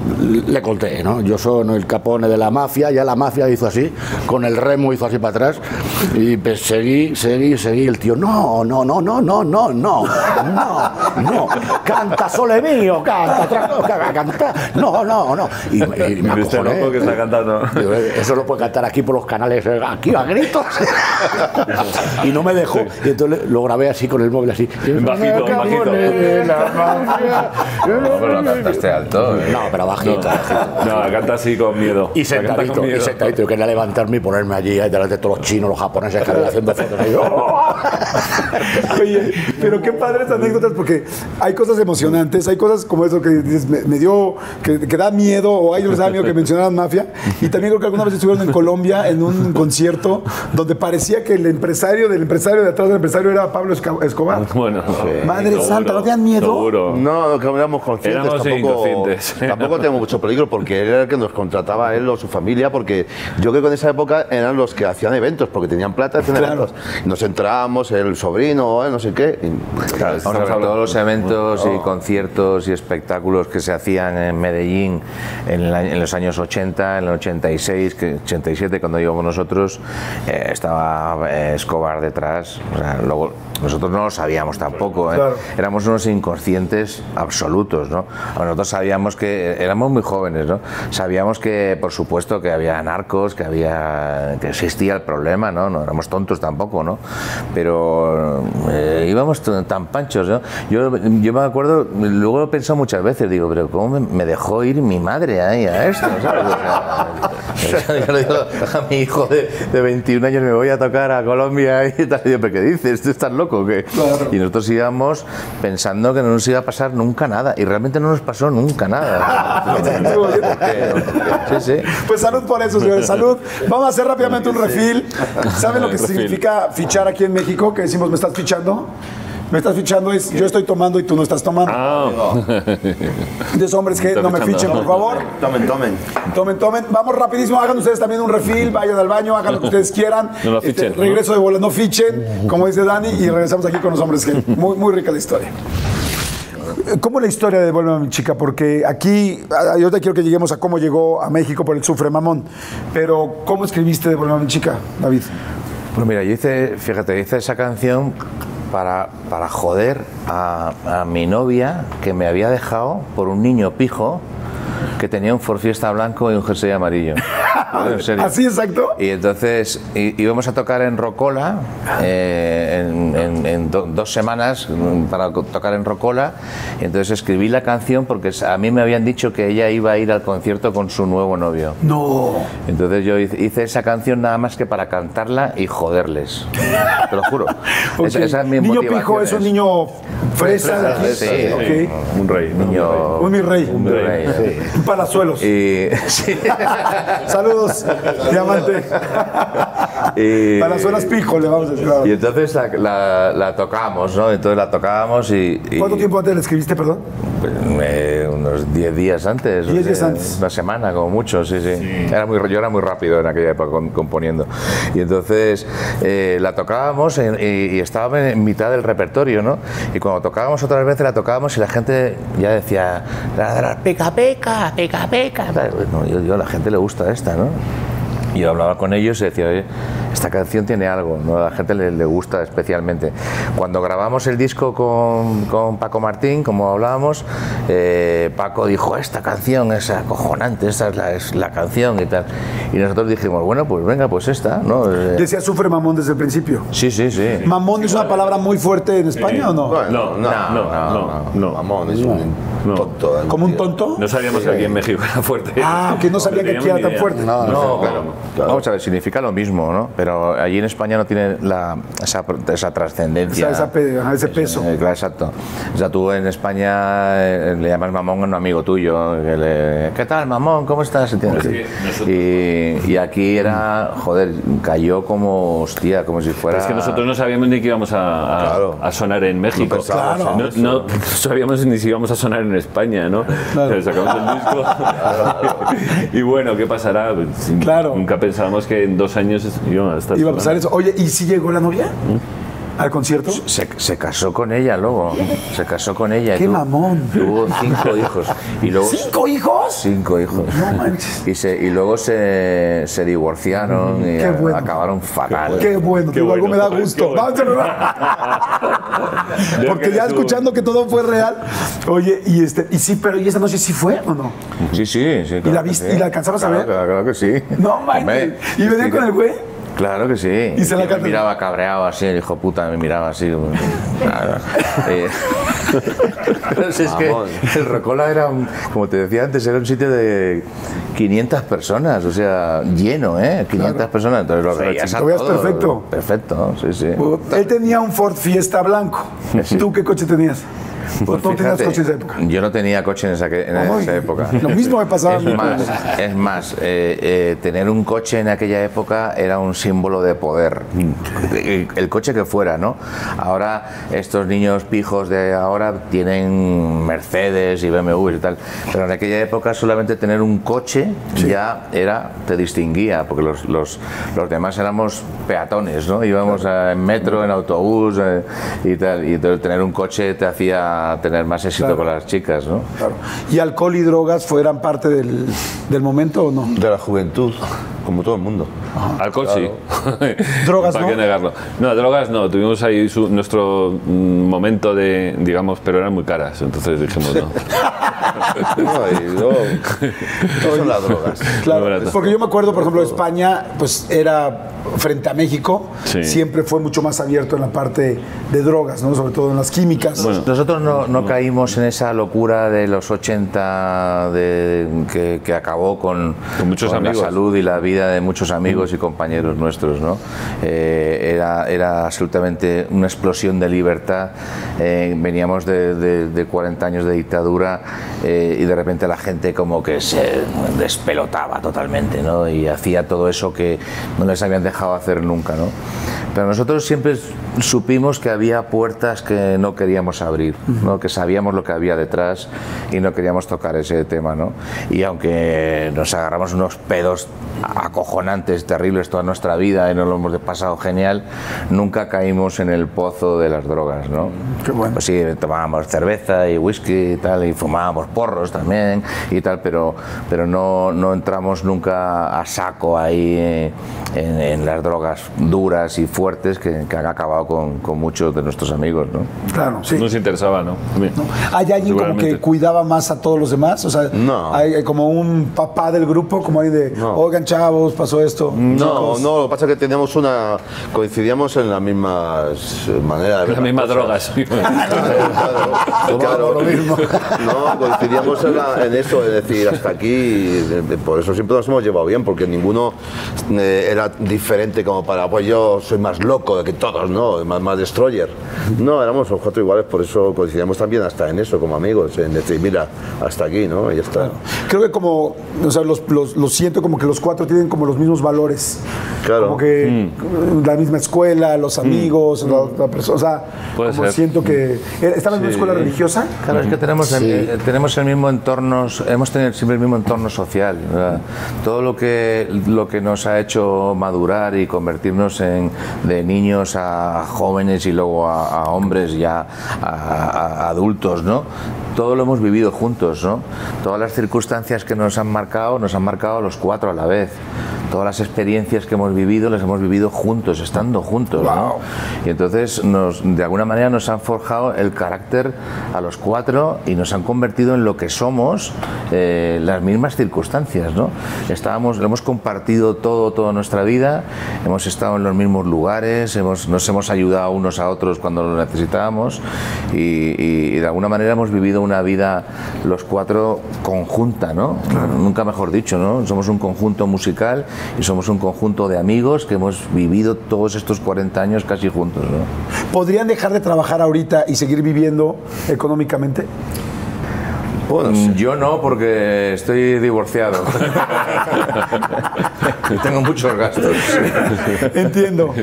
le conté, ¿no? Yo soy el capone de la mafia, ya la mafia hizo así, con el remo hizo así para atrás, y pues seguí, seguí, seguí, el tío, no, no, no, no, no, no, no, no, no, canta sole mío, canta, tra- ca- canta, no, no, no. Y, me- y me Este acojoné. loco que está cantando. Digo, Eso lo puede cantar aquí por los canales, eh, aquí a gritos. y no me dejó. Y entonces lo grabé así con el móvil, así. Bajito, bajito. la cantaste alto. ¿eh? No, pero bajito, bajito. No, canta así con miedo. Y canta sentadito, y miedo. sentadito. Yo quería levantarme y ponerme allí ahí delante de todos los chinos, los japoneses que habían haciendo fotos. ahí. Oye, pero qué padres anécdotas porque hay cosas emocionantes, hay cosas como eso que dices, me, me dio, que, que da miedo, o ellos les da miedo que mencionaran mafia. Y también creo que alguna vez estuvieron en Colombia en un concierto donde parecía que el empresario del empresario de atrás del empresario era Pablo Escobar. Bueno, Madre seguro, santa, ¿no te dan miedo? Seguro. No, no, que éramos conscientes. Éramos tampoco, inconscientes. tampoco tenemos mucho peligro porque él era el que nos contrataba él o su familia, porque yo creo que en esa época eran los que hacían eventos, porque tenían plata, hacían Claro. eventos. Nos entrábamos, el sobrino, eh, no sé qué. y- Claro, Vamos a estamos ver, hablando- todos los eventos y conciertos y espectáculos que se hacían en Medellín en, los años 80, en el 86, que 87 cuando íbamos nosotros, eh, estaba eh, Escobar detrás. O sea, luego, nosotros no lo sabíamos tampoco. ¿eh? Claro. Éramos unos inconscientes absolutos, ¿no? Nosotros sabíamos que éramos muy jóvenes, ¿no? Sabíamos que, por supuesto, que había narcos, que había que existía el problema, ¿no? No éramos tontos tampoco, ¿no? Pero eh, íbamos tan panchos, ¿no? Yo, yo me acuerdo, luego lo he pensado muchas veces, digo, pero ¿cómo me, dejó ir mi madre ahí a esto? ¿sabes? O sea, yo le digo a mi hijo de, de 21 años, me voy a tocar a Colombia y tal. Y yo, ¿pero qué dices? ¿Tú estás loco? qué?". Y nosotros íbamos pensando que no nos iba a pasar nunca nada. Y realmente no nos pasó nunca nada. Sí, sí. Pues salud por eso, señores. Salud. Vamos a hacer rápidamente un refil. ¿Saben lo que significa fichar aquí en México? Que decimos, ¿me estás fichando? Me estás fichando es yo estoy tomando y tú no estás tomando. Ah, Entonces, hombres que no me fichen, por favor. Tomen, tomen. Tomen, tomen. Vamos rapidísimo. Hagan ustedes también un refil. Vayan al baño. Hagan lo que ustedes quieran. Este, No lo fichen, ¿no? regreso de bola. No fichen, como dice Dani. Y regresamos aquí con los hombres que muy, muy rica la historia. ¿Cómo es la historia de Vuelve a mi chica? Porque aquí, yo te quiero que lleguemos a cómo llegó a México por el Sufre Mamón. Pero, ¿cómo escribiste de a mi chica, David? Pues mira, yo hice, fíjate, hice esa canción para, para joder a, a mi novia que me había dejado por un niño pijo que tenía un Ford Fiesta blanco y un jersey amarillo. En serio. ¿Así exacto? Y entonces íbamos a tocar en Rocola eh, en, en- en do- dos semanas mm, para tocar en Rocola. Y entonces escribí la canción porque a mí me habían dicho que ella iba a ir al concierto con su nuevo novio. No. Entonces yo hice esa canción nada más que para cantarla y joderles. Te lo juro. Ok. Esa, esa es mi niño pijo es un niño fresa. de aquí. Sí, Ok. un rey. Niño, Un mi rey. un rey. Un palazuelos. Y, sí. Saludos, diamante. Y- Palazuelos pijo, le vamos a decir. Y entonces la, la, la tocábamos, ¿no? Entonces la tocábamos y... y- ¿Cuánto tiempo antes le escribiste, perdón? Eh, unos 10 días antes. Diez o días sea, antes. Una semana, como mucho, sí, sí. Era muy, yo era muy rápido en aquella época componiendo. Y entonces eh, la tocábamos en- y, y estaba en mitad del repertorio, ¿no? Y cuando tocábamos otras veces la tocábamos y la gente ya decía, "La- la- la- pica, pica, pica, pica. No, yo, yo, a la gente le gusta esta, ¿no? Y yo hablaba con ellos y decía, oye, esta canción tiene algo, ¿no? a la gente le, le gusta especialmente. Cuando grabamos el disco con, con Paco Martín, como hablábamos, eh, Paco dijo, esta canción es acojonante, esta es la, es la canción y tal. Y nosotros dijimos, bueno, pues venga, pues esta, ¿no? Eh, Decía sufre mamón desde el principio. sí, sí, sí. ¿Mamón es una palabra muy fuerte en España o no? No, no, no, no, no. Mamón, es un No. tonto. ¿eh? ¿Como un tonto? No sabíamos que aquí en México era fuerte. Ah, que no sabía que aquí era tan fuerte. No, claro. Vamos a ver, significa lo mismo, ¿no? Pero allí en España no tiene la, esa, esa trascendencia. Esa- esa ese peso. Eh, claro, exacto. O sea, tú en España eh, le llamas mamón a un amigo tuyo. que le- ¿Qué tal, mamón? ¿Cómo estás? ¿Entiendes? Y, y aquí era, joder, cayó como, hostia, como si fuera... Es que nosotros no sabíamos ni que íbamos a, a- Claro. a sonar en México. No pensábamos no, no sabíamos ni si íbamos a sonar en España, ¿no? Pero sacamos el disco. y bueno, ¿qué pasará? Pues, Claro. Nunca pensábamos que en dos años iba a estar Iba a pasar eso. Oye, ¿y si llegó la novia? ¿Al concierto? Se, se casó con ella luego. Se casó con ella. y ¡Qué tuvo- mamón! Tuvo cinco hijos. Y luego, ¿Cinco hijos? Cinco hijos. No manches. Y, se, y luego se, se divorciaron y Qué bueno. acabaron fatal. Qué bueno, Qué digo, algo me da bueno, gusto. bueno. Porque ya escuchando que todo fue real. Oye, y este, y sí, pero ¿y esta noche sí fue o no? Sí, sí, sí. claro la que viste- sí. y la alcanzabas a ver? Claro, claro que sí. No manches. ¿Y venía con el güey? Claro que sí. Y se la me miraba cabreado así, el hijo puta me miraba así. Claro. Eh, pero si es que el Rocola era, un- como te decía antes, era un sitio de 500 personas, o sea, lleno, ¿eh? 500 personas, entonces lo veías todos. perfecto. Perfecto, sí, sí. Él tenía un Ford Fiesta blanco. Sí. ¿Tú qué coche tenías? Pues ¿Tú no tenías fíjate, coche en esa época? Yo no tenía coche en esa, en esa época. lo mismo me pasaba a Es mí. más, es más eh, eh, tener un coche en aquella época era un símbolo de poder. El, el coche que fuera, ¿no? Ahora estos niños pijos de ahora tienen Mercedes y BMW y tal, pero en aquella época solamente tener un coche ya era te distinguía, porque los, los, los demás éramos peatones, ¿no? Íbamos a- en metro, en autobús eh, y tal, y tener un coche te hacía tener más éxito Claro. con las chicas, ¿no? Claro. ¿Y alcohol y drogas fueran parte del, del momento o no? De la juventud. como todo el mundo. Alcohol sí. Drogas, ¿Para no? qué negarlo? No, drogas no. Tuvimos ahí su- nuestro mm, momento de, digamos, pero eran muy caras. Entonces dijimos no. No, y luego, ¿qué son las drogas? Claro, barato. porque yo me acuerdo, por ejemplo, España, pues era frente a México, Sí. siempre fue mucho más abierto en la parte de drogas, ¿no? Sobre todo en las químicas. Bueno. Nosotros no, no caímos en esa locura de los 80 de, que, que acabó con, Con muchos la amigos. salud y la vida de muchos amigos y compañeros nuestros. ¿no? Eh, era, era absolutamente una explosión de libertad. Eh, veníamos de, de- de 40 años de dictadura eh, y de repente la gente como que se despelotaba totalmente ¿no? y hacía todo eso que no les habían dejado hacer nunca. ¿no? Pero nosotros siempre supimos que había puertas que no queríamos abrir, ¿no? que sabíamos lo que había detrás y no queríamos tocar ese tema. ¿no? Y aunque nos agarramos unos pedos acojonantes, terribles toda nuestra vida y nos lo hemos pasado genial, nunca caímos en el pozo de las drogas. ¿no? Qué bueno. Pues sí, tomábamos cerveza y whisky y tal, y fumábamos porros también y tal, pero, pero no, no entramos nunca a saco ahí en, en las drogas duras y fuertes que, que han acabado con, con muchos de nuestros amigos, ¿no? Claro, sí. No nos interesaba, ¿no? ¿Hay alguien como que cuidaba más a todos los demás? O sea, No. hay como un papá del grupo, como hay de, No. oigan chavos, pasó esto. No, Chicos. no, lo que pasa es que teníamos una. coincidíamos en las mismas eh, maneras de Las mismas drogas. Claro, claro. lo mismo. No, coincidíamos en, la- en eso, de decir, hasta aquí, de- de- por eso siempre nos hemos llevado bien, porque ninguno eh, era diferente como para, pues yo soy más loco que todos, ¿no? Más, más destroyer. No, éramos los cuatro iguales, por eso coincidíamos también hasta en eso, como amigos, en decir, mira, hasta aquí, ¿no? Y ya está. Creo que como, o sea, los, los- los siento como que los cuatro tienen como los mismos valores. Claro. Como que la misma escuela, los amigos, la, la persona, o sea, Puede como ser. siento que... ¿Estaban en una escuela religiosa? Claro, es que tenemos, el, eh, tenemos el mismo entorno, hemos tenido siempre el mismo entorno social. ¿verdad? Todo lo que, lo que nos ha hecho madurar y convertirnos en, de niños a jóvenes y luego a, a hombres ya a, a- adultos, ¿no? Todo lo hemos vivido juntos, ¿no? Todas las circunstancias que nos han marcado, nos han marcado los cuatro a la vez. Todas las experiencias que hemos vivido, las hemos vivido juntos, estando juntos, ¿no? Y entonces, nos, de alguna manera, nos han forjado el carácter a los cuatro y nos han convertido en lo que somos eh, las mismas circunstancias, ¿no? Estábamos, hemos compartido todo, toda nuestra vida, hemos estado en los mismos lugares, hemos, nos hemos ayudado unos a otros cuando lo necesitábamos y, y- y de alguna manera hemos vivido una vida los cuatro conjunta, ¿no? Nunca mejor dicho, ¿no? Somos un conjunto musical y somos un conjunto de amigos que hemos vivido todos estos 40 años casi juntos, ¿no? ¿Podrían dejar de trabajar ahorita y seguir viviendo económicamente? Mm, Yo no, porque estoy divorciado. Y Tengo muchos gastos. Entiendo.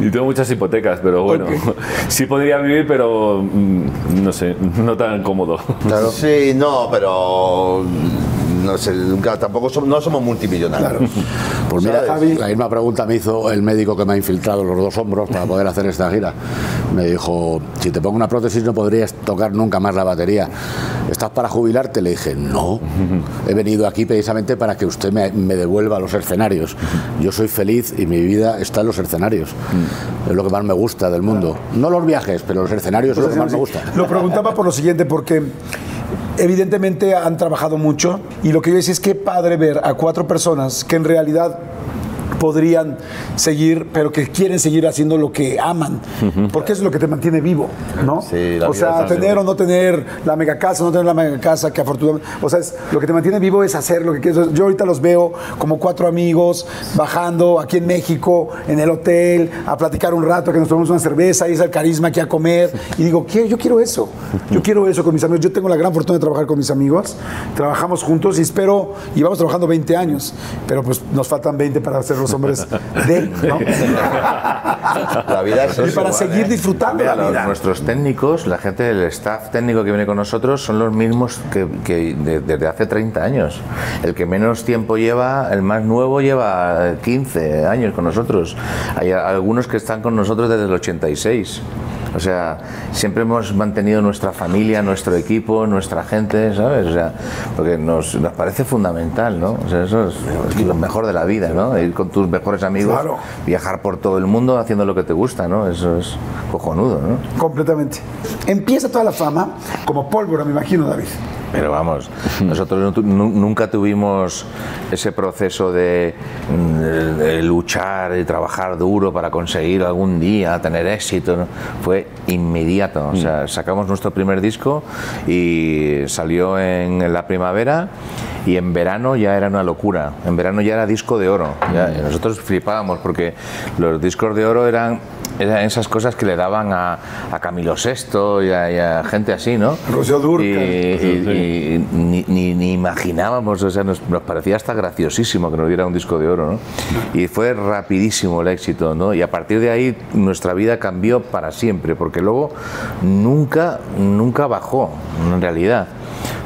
Y tengo muchas hipotecas, pero bueno, sí podría vivir, pero mm, no sé, no tan cómodo. Sí, no, pero. No sé, nunca- tampoco somos, no somos multimillonarios. Pues mira, Javi. la misma pregunta me hizo el médico que me ha infiltrado los dos hombros para poder hacer esta gira. Me dijo, si te pongo una prótesis no podrías tocar nunca más la batería. ¿Estás para jubilarte? Le dije, no. He venido aquí precisamente para que usted me, me devuelva los escenarios. Yo soy feliz y mi vida está en los escenarios. Es lo que más me gusta del mundo. No los viajes, pero los escenarios es lo que más me gusta. Lo preguntaba por lo siguiente, porque evidentemente han trabajado mucho y lo que yo decía es que padre ver a cuatro personas que en realidad podrían seguir, pero que quieren seguir haciendo lo que aman, porque eso es lo que te mantiene vivo, ¿no? Sí, la o sea, tener o no tener la mega casa, no tener la mega casa, que afortunadamente, o sea, es- lo que te mantiene vivo es hacer lo que quieres. Yo ahorita los veo como cuatro amigos bajando aquí en México, en el hotel, a platicar un rato, que nos tomamos una cerveza, y es el carisma aquí a comer, y digo, ¿qué? yo quiero eso, yo quiero eso con mis amigos. Yo tengo la gran fortuna de trabajar con mis amigos, trabajamos juntos y espero, y vamos trabajando 20 años, pero pues nos faltan 20 para ser los hombres de, ¿no? La vida es Y para seguir disfrutando Mira, la los- vida. nuestros técnicos, la gente del staff técnico que viene con nosotros son los mismos que, que de- desde hace 30 años. El que menos tiempo lleva, el más nuevo lleva 15 años con nosotros. Hay algunos que están con nosotros desde el 86. O sea, siempre hemos mantenido nuestra familia, nuestro equipo, nuestra gente, ¿sabes? O sea, porque nos, nos parece fundamental, ¿no? O sea, eso es, es lo mejor de la vida, ¿no? Ir con tus mejores amigos, Claro. viajar por todo el mundo haciendo lo que te gusta, ¿no? Eso es cojonudo, ¿no? Completamente. Empieza toda la fama como pólvora, me imagino, David. Pero vamos, nosotros no tu- nu- nunca tuvimos ese proceso de, mm, de- de luchar y trabajar duro para conseguir algún día tener éxito. ¿no? Fue inmediato. O sea, sacamos nuestro primer disco y salió en, en la primavera y en verano ya era una locura. En verano ya era disco de oro. Ya- y nosotros flipábamos porque los discos de oro eran eran esas cosas que le daban a, a Camilo VI y a, y a gente así, ¿no? Rocío. Y, y- y ni, ni- ni imaginábamos, o sea, nos, nos parecía hasta graciosísimo que nos diera un disco de oro, ¿no? Y fue rapidísimo el éxito, ¿no? Y a partir de ahí nuestra vida cambió para siempre, porque luego nunca, nunca bajó, en realidad.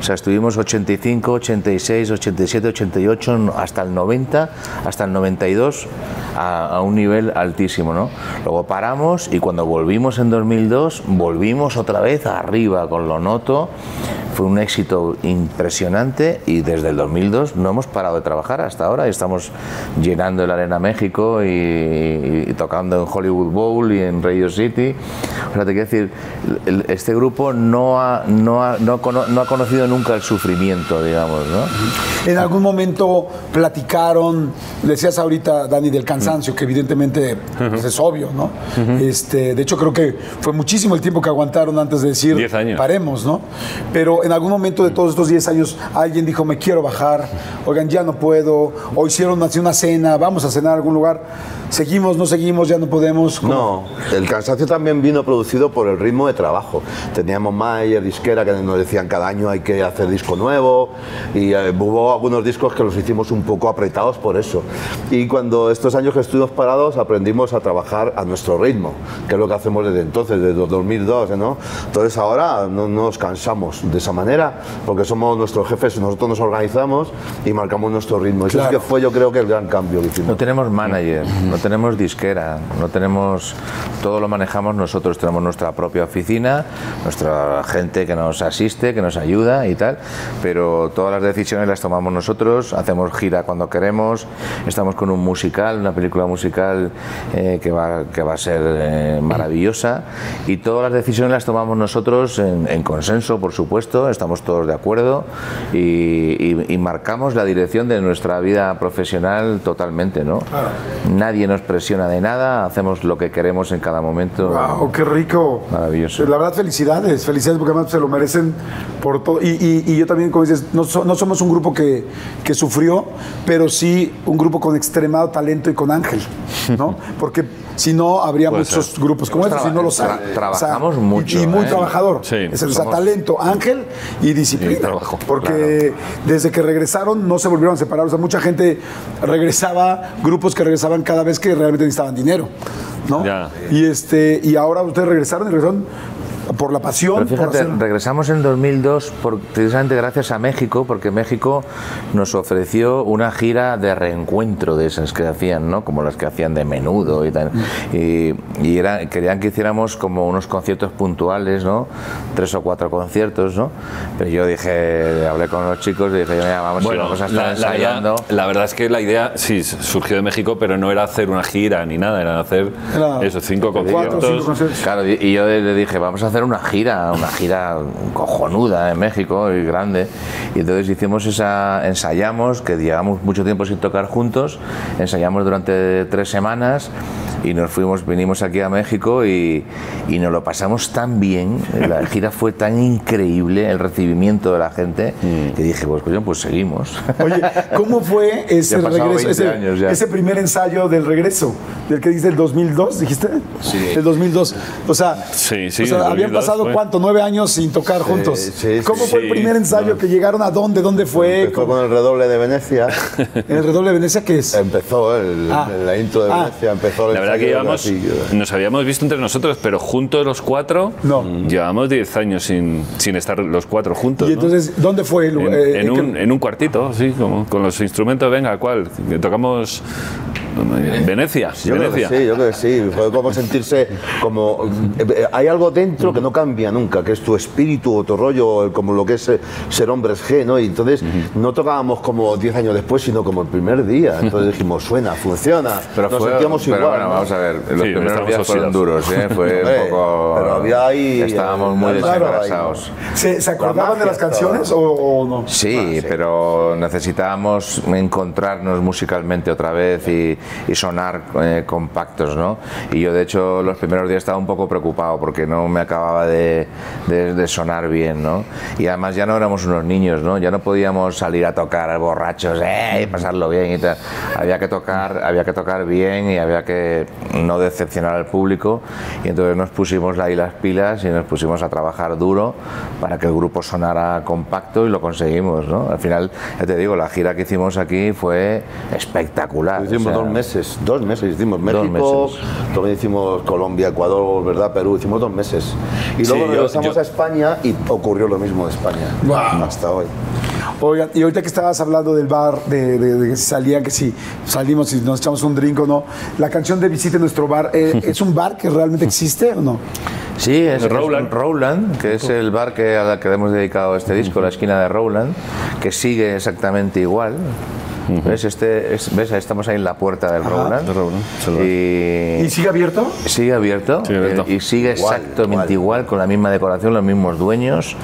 O sea, estuvimos 85, 86, 87, 88, hasta el 90, hasta el 92, a, a un nivel altísimo, ¿no? Luego paramos y cuando volvimos en 2002, volvimos otra vez arriba con lo noto. Fue un éxito impresionante y desde el 2002 no hemos parado de trabajar hasta ahora. Estamos llenando el Arena México y, y- y tocando en Hollywood Bowl y en Radio City. O sea, te quiero decir, este grupo no ha, no ha, no no ha conocido nunca el sufrimiento, digamos, ¿no? En algún momento platicaron, decías ahorita, Dani, del cansancio, que evidentemente pues, es obvio, ¿no? este, de hecho, creo que fue muchísimo el tiempo que aguantaron antes de decir, Diez años. paremos, ¿no? Pero en algún momento de todos estos 10 años, alguien dijo, me quiero bajar, oigan, ya no puedo, o hicieron así una cena, vamos a cenar a algún lugar, seguimos, no seguimos, ya no podemos. ¿Cómo? No, el cansancio también vino producido por el ritmo de trabajo. Teníamos Mayer, disquera, que nos decían cada año hay que hacer disco nuevo y eh, hubo algunos discos que los hicimos un poco apretados por eso. Y cuando estos años que estuvimos parados aprendimos a trabajar a nuestro ritmo, que es lo que hacemos desde entonces, desde 2002, ¿no? Entonces ahora no nos cansamos de esa manera porque somos nuestros jefes, nosotros nos organizamos y marcamos nuestro ritmo. Eso sí Claro. que fue yo creo que el gran cambio que hicimos. No tenemos manager, no tenemos disquera, no tenemos. Todo lo manejamos nosotros. Tenemos nuestra propia oficina, nuestra gente que nos asiste, que nos ayuda y tal, pero todas las decisiones las tomamos nosotros. Hacemos gira cuando queremos. Estamos con un musical, una película musical eh, que, va, que va a ser eh, maravillosa y todas las decisiones las tomamos nosotros en, en consenso, por supuesto. Estamos todos de acuerdo y, y- y marcamos la dirección de nuestra vida profesional totalmente, ¿no? Nadie nos presiona de nada, hacemos lo que queremos en cada momento. Wow, qué rico. Maravilloso. La verdad, felicidades, felicidades porque además se lo merecen por todo. Y, y- y yo también, como dices, no, so- no somos un grupo que, que sufrió, pero sí un grupo con extremado talento y con ángel, ¿no? Porque si no, habría Puede muchos ser. grupos como estos, si no los hay. tra- trabajamos mucho, Y, y muy ¿eh? trabajador. Sí, Es, o sea, talento, ángel y disciplina. Trabajo, porque desde que regresaron no se volvieron a separar. O sea, mucha gente regresaba, grupos que regresaban cada vez que realmente necesitaban dinero. ¿no? Ya. Y este y ahora ustedes regresaron y regresaron por la pasión. Pero por fíjate, hacer- regresamos en 2002 por- precisamente gracias a México, porque México nos ofreció una gira de reencuentro de esas que hacían, ¿no? Como las que hacían de menudo y tal. Y, y era- querían que hiciéramos como unos conciertos puntuales, ¿no? Tres o cuatro conciertos, ¿no? Pero yo dije, hablé con los chicos y dije, "Mira, vamos, Bueno, vamos a estar la, la ensayando. verdad, la verdad es que la idea sí surgió de México, pero no era hacer una gira ni nada, era hacer Era esos cinco cuatro o cinco conciertos. conciertos. Claro, y y yo le dije, vamos a hacer una gira, una gira cojonuda en México y grande. Y entonces hicimos esa, ensayamos, que llevamos mucho tiempo sin tocar juntos, ensayamos durante tres semanas y nos fuimos, vinimos aquí a México y, y nos lo pasamos tan bien, la gira fue tan increíble, el recibimiento de la gente, que dije, pues coño, pues seguimos. Oye, ¿cómo fue ese regreso, 20 ese, años ya. ese primer ensayo del regreso? ¿Del que dice el 2002, dijiste? Sí. El 2002. O sea, Sí, sí, o sea, habían 2002 pasado fue. cuánto, nueve años sin tocar juntos. sí, ¿Cómo sí, fue el primer ensayo no. que llegaron a dónde? ¿Dónde fue? Empezó con el redoble de Venecia. ¿En el redoble de Venecia qué es? Empezó el, Ah. la intro de Ah. Venecia, empezó el La verdad que llevamos, así, nos habíamos visto entre nosotros, pero juntos los cuatro, No. llevamos 10 años sin, sin estar los cuatro juntos. Y ¿no? entonces, ¿dónde fue? el en? Eh, en ¿qué- un, en un cuartito, sí, como, con los instrumentos, venga, ¿cuál? Tocamos Venecia. Yo creo que Venecia. sí, yo creo que sí. Fue como sentirse como... eh, Hay algo dentro que no cambia nunca, que es tu espíritu o tu rollo, como lo que es eh, ser hombres G, ¿no? Y entonces no tocábamos como 10 años después, sino como el primer día. Entonces dijimos, suena, funciona, Pero nos fue- sentíamos pero igual. bueno, ¿no? vamos a ver, los Sí, primeros días fueron duros, ¿eh? fue un poco... pero había ahí- Estábamos muy desengrasados. ¿Se, se acordaban de las canciones o, o no? Sí, pero necesitábamos encontrarnos musicalmente otra vez y, y sonar eh, compactos, ¿no? Y yo, de hecho, los primeros días estaba un poco preocupado porque no me acababa de, de- de sonar bien, ¿no? Y además ya no éramos unos niños, ¿no? Ya no podíamos salir a tocar borrachos, ¿eh? Y pasarlo bien y tal. Había que tocar, había que tocar bien y había que no decepcionar al público. Y entonces nos pusimos ahí las pilas y nos pusimos a trabajar duro para que el grupo sonara compacto y lo conseguimos, ¿no? Al final, ya te digo, la gira que hicimos aquí fue espectacular. Hicimos o sea, meses, dos meses hicimos México, meses. también hicimos Colombia, Ecuador, ¿verdad? Perú, hicimos dos meses. Y Sí, luego yo- regresamos yo- a España y ocurrió lo mismo de España. Wow. Hasta hoy. Oigan, y ahorita que estabas hablando del bar, de, de- de que si salían, que si salimos y nos echamos un drink o no, la canción de Visite nuestro bar, eh, ¿es un bar que realmente existe o no? Sí, es, es Rowland. Rowland, que es el bar que, al que le hemos dedicado este disco, la esquina de Rowland, que sigue exactamente igual. ¿Ves? Este, es- ¿Ves? Estamos ahí en la puerta del bar. ¿Y Y sigue abierto? sigue abierto, Sigue abierto. eh, y sigue Igual, exactamente igual, con la misma decoración, los mismos dueños.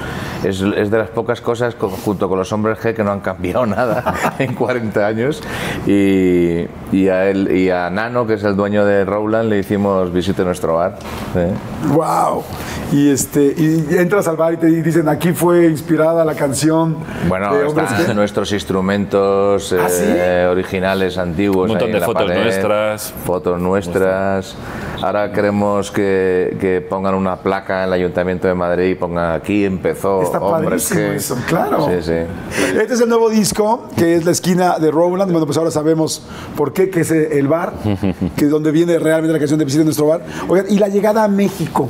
Es, es de las pocas cosas, con- junto con los hombres G, que no han cambiado nada en 40 años. Y, y, a él, y a Nano, que es el dueño de Rowland, le hicimos visite nuestro bar. ¿eh? ¡Wow! Y, este, y entras al bar y te dicen, aquí fue inspirada la canción Bueno, de Hombres están G". nuestros instrumentos ¿Ah, sí? eh, originales, antiguos. Un montón de en fotos pared, nuestras. Fotos nuestras. Ahora queremos que, que pongan una placa en el Ayuntamiento de Madrid y pongan aquí empezó Está Hombres G". eso, claro. Sí, sí. Este es el nuevo disco, que es la esquina de Rowland. Bueno, pues ahora sabemos por qué, que es el bar, que es donde viene realmente la canción de Visita nuestro bar. Oigan, y la llegada a México.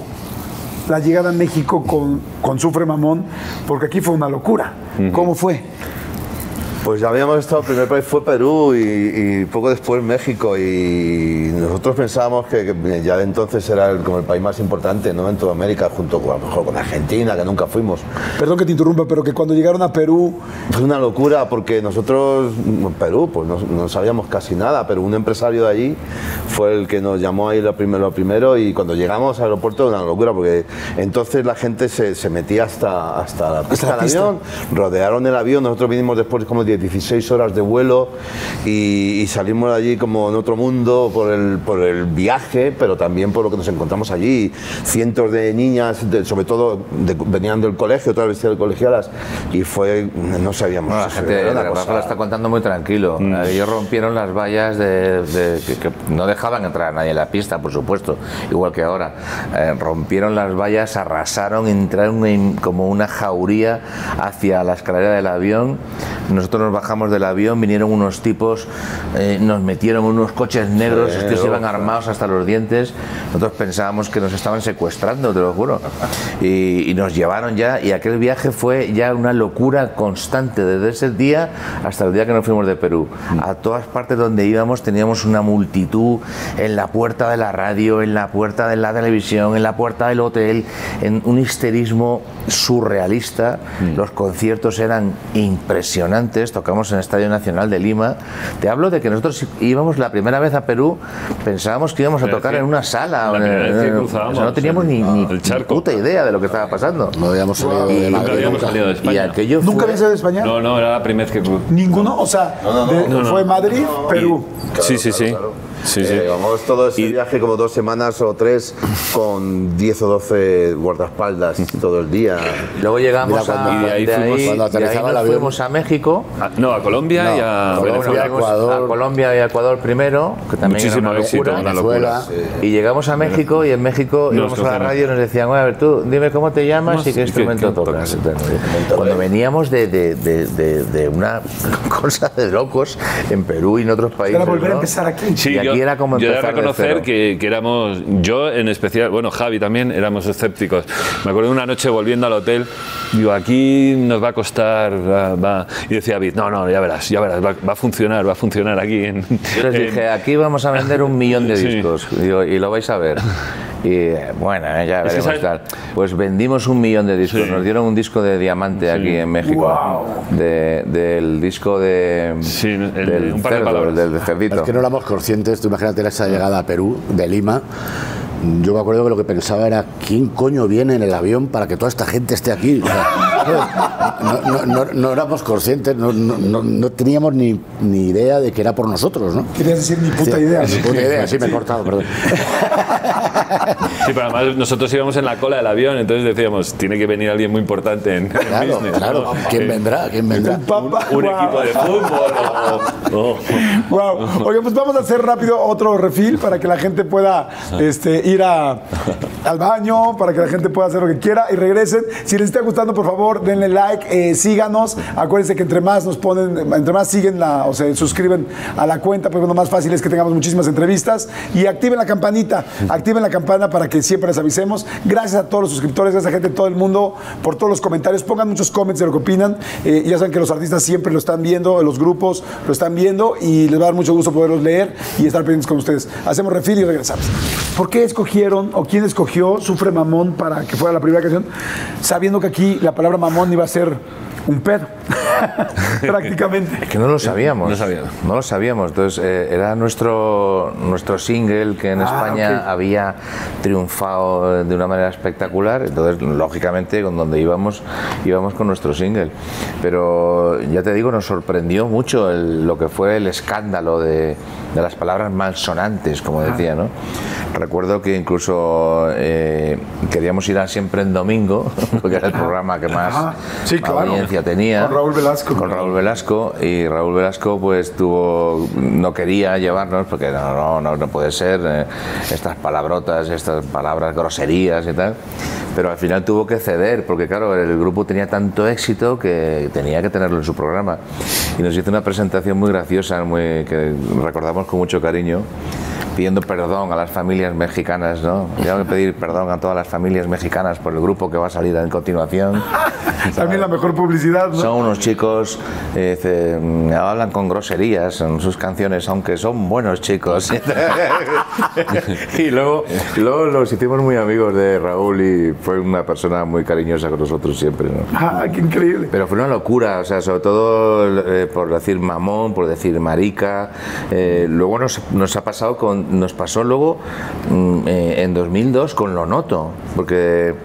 La llegada a México con, con Sufre Mamón, porque aquí fue una locura. ¿Cómo fue? Pues ya habíamos estado, el primer país fue Perú y, y poco después México y nosotros pensábamos que, que ya de entonces era el, como el país más importante ¿no? en toda América, junto con, a lo mejor con Argentina, que nunca fuimos. Perdón que te interrumpa, pero que cuando llegaron a Perú, Fue una locura porque nosotros, en Perú, pues no, no sabíamos casi nada, pero un empresario de allí fue el que nos llamó ahí lo primero, lo primero y cuando llegamos al aeropuerto era una locura porque entonces la gente se, se metía hasta, hasta la pista la del pista. avión, rodearon el avión, nosotros vinimos después como de 16 horas de vuelo y, y salimos de allí como en otro mundo por el, por el viaje, pero también por lo que nos encontramos allí. Cientos de niñas, de- sobre todo de- venían del colegio, todas vestidas de colegialas y fue, no sabíamos. Bueno, la gente, una Rafa cosa- está contando muy tranquilo. Mm. Ellos rompieron las vallas de, de- que, que no dejaban entrar a nadie en la pista, por supuesto, igual que ahora. Eh, rompieron las vallas, arrasaron, entraron en como una jauría hacia la escalera del avión. Nosotros nos bajamos del avión, vinieron unos tipos, eh, nos metieron unos coches negros, estos iban armados hasta los dientes. Nosotros pensábamos que nos estaban secuestrando, te lo juro. Y, y nos llevaron ya, y aquel viaje fue ya una locura constante, desde ese día hasta el día que nos fuimos de Perú. A todas partes donde íbamos teníamos una multitud en la puerta de la radio, en la puerta de la televisión, en la puerta del hotel, en un histerismo surrealista. Los conciertos eran impresionantes, tocamos en el Estadio Nacional de Lima. Te hablo de que nosotros íbamos la primera vez a Perú, pensábamos que íbamos a tocar en una sala. en- primera vez que en- cruzábamos o sea, no teníamos ni, ni- el puta idea de lo que estaba pasando. No habíamos salido de Y- Madrid Nunca habíamos nunca. salido de Y España. aquello ¿nunca habías ido a España? No, no, era la primera vez que... Ninguno, o sea, de- fue Madrid, Perú. sí, sí, sí. Sí, sí. Eh, Llevamos todo ese Y- viaje como dos semanas o tres con 10 o 12 guardaespaldas todo el día. Luego llegamos Mira, cuando- a, y de ahí de fuimos- ahí- cuando de ahí nos avión. fuimos a México. Ah, No, a Colombia No, y a Colombia, Ecuador. a Colombia y a Ecuador primero, que también Muchísimo era una éxito, locura. una Venezuela. locura. Y llegamos a México y en México Nos íbamos a la radio y nos decían, "Bueno, a ver, tú dime cómo te llamas ¿Cómo y qué instrumento ¿Qué- qué tocas. Cuando veníamos de, de- de- de- de una cosa de locos en Perú y en otros países. Para volver a ¿no? empezar aquí. Sí, y yo aquí era como yo de empezar de cero. que, que éramos, yo en especial, bueno, Javi también, éramos escépticos. Me acuerdo una noche volviendo al hotel, digo, aquí nos va a costar, va, va. y decía David, no, no, ya verás, ya verás, va, va a funcionar, va a funcionar aquí. En, Yo les en- dije, aquí vamos a vender un millón de Sí. discos Digo, y lo vais a ver. Y eh, bueno, eh, ya que veremos sabes- tal. Pues vendimos un millón de discos. Sí. Nos dieron un disco de diamante aquí en México. De- del disco de. Sí, el- del un par de cerdo, palabras. del de cerdito. Es que no éramos conscientes, tú imagínate esa llegada a Perú, de Lima. Yo me acuerdo que lo que pensaba era, ¿quién coño viene en el avión para que toda esta gente esté aquí? O sea, no, no- no- no éramos conscientes, no, no- no- no teníamos ni, ni idea de que era por nosotros, ¿no? Querías decir ni puta idea. Ni puta idea, sí me he cortado, perdón. Sí, pero además nosotros íbamos en la cola del avión, entonces decíamos, tiene que venir alguien muy importante en, Claro, business, claro. ¿no? ¿Quién vendrá? ¿Quién vendrá? Papá, Un guau. equipo de fútbol o- o- Wow. Oye, pues vamos a hacer rápido otro refil para que la gente pueda este, ir al baño, para que la gente pueda hacer lo que quiera y regresen. Si les está gustando, por favor, denle like, eh, síganos. Acuérdense que entre más nos ponen, entre más siguen la, o se suscriben a la cuenta, pues bueno, más fácil es que tengamos muchísimas entrevistas. Y activen la campanita, activen la campana para que siempre les avisemos. Gracias a todos los suscriptores, gracias a gente de todo el mundo por todos los comentarios. Pongan muchos comments de lo que opinan. Eh, ya saben que los artistas siempre lo están viendo, los grupos lo están viendo y les va a dar mucho gusto poderlos leer y estar pendientes con ustedes. Hacemos refil y regresamos. ¿Por qué escogieron o quién escogió Sufre Mamón para que fuera la primera canción? Sabiendo que aquí la palabra mamón iba a ser un pedo, prácticamente. Que no lo sabíamos. No sabía. No lo sabíamos. Entonces, eh, era nuestro, nuestro single que en Ah, España ok. había triunfado de una manera espectacular. Entonces, lógicamente, con donde íbamos, íbamos con nuestro single. Pero ya te digo, nos sorprendió mucho el- lo que fue el escándalo de, de las palabras malsonantes, como decía, ¿no? Recuerdo que incluso eh, queríamos ir a siempre en domingo, porque era el programa que más. Sí, más claro. audiencia tenía. Con Raúl Velasco. Con Raúl Velasco y Raúl Velasco pues tuvo no quería llevarnos porque no no no, no puede ser eh, estas palabrotas estas palabras groserías y tal pero al final tuvo que ceder porque claro el grupo tenía tanto éxito que tenía que tenerlo en su programa y nos hizo una presentación muy graciosa muy que recordamos con mucho cariño pidiendo perdón a las familias mexicanas, ¿no? Tengo que pedir perdón a todas las familias mexicanas por el grupo que va a salir a continuación. También la mejor publicidad, ¿no? Son unos chicos, eh, dice, mm, hablan con groserías en sus canciones, aunque son buenos chicos. y luego, luego los hicimos muy amigos de Raúl y fue una persona muy cariñosa con nosotros siempre. ¿no? Ah, qué increíble. Pero fue una locura, o sea, sobre todo eh, por decir mamón, por decir marica. Eh, luego nos, nos ha pasado con, nos pasó luego mm, eh, en 2002 con Lo Noto, porque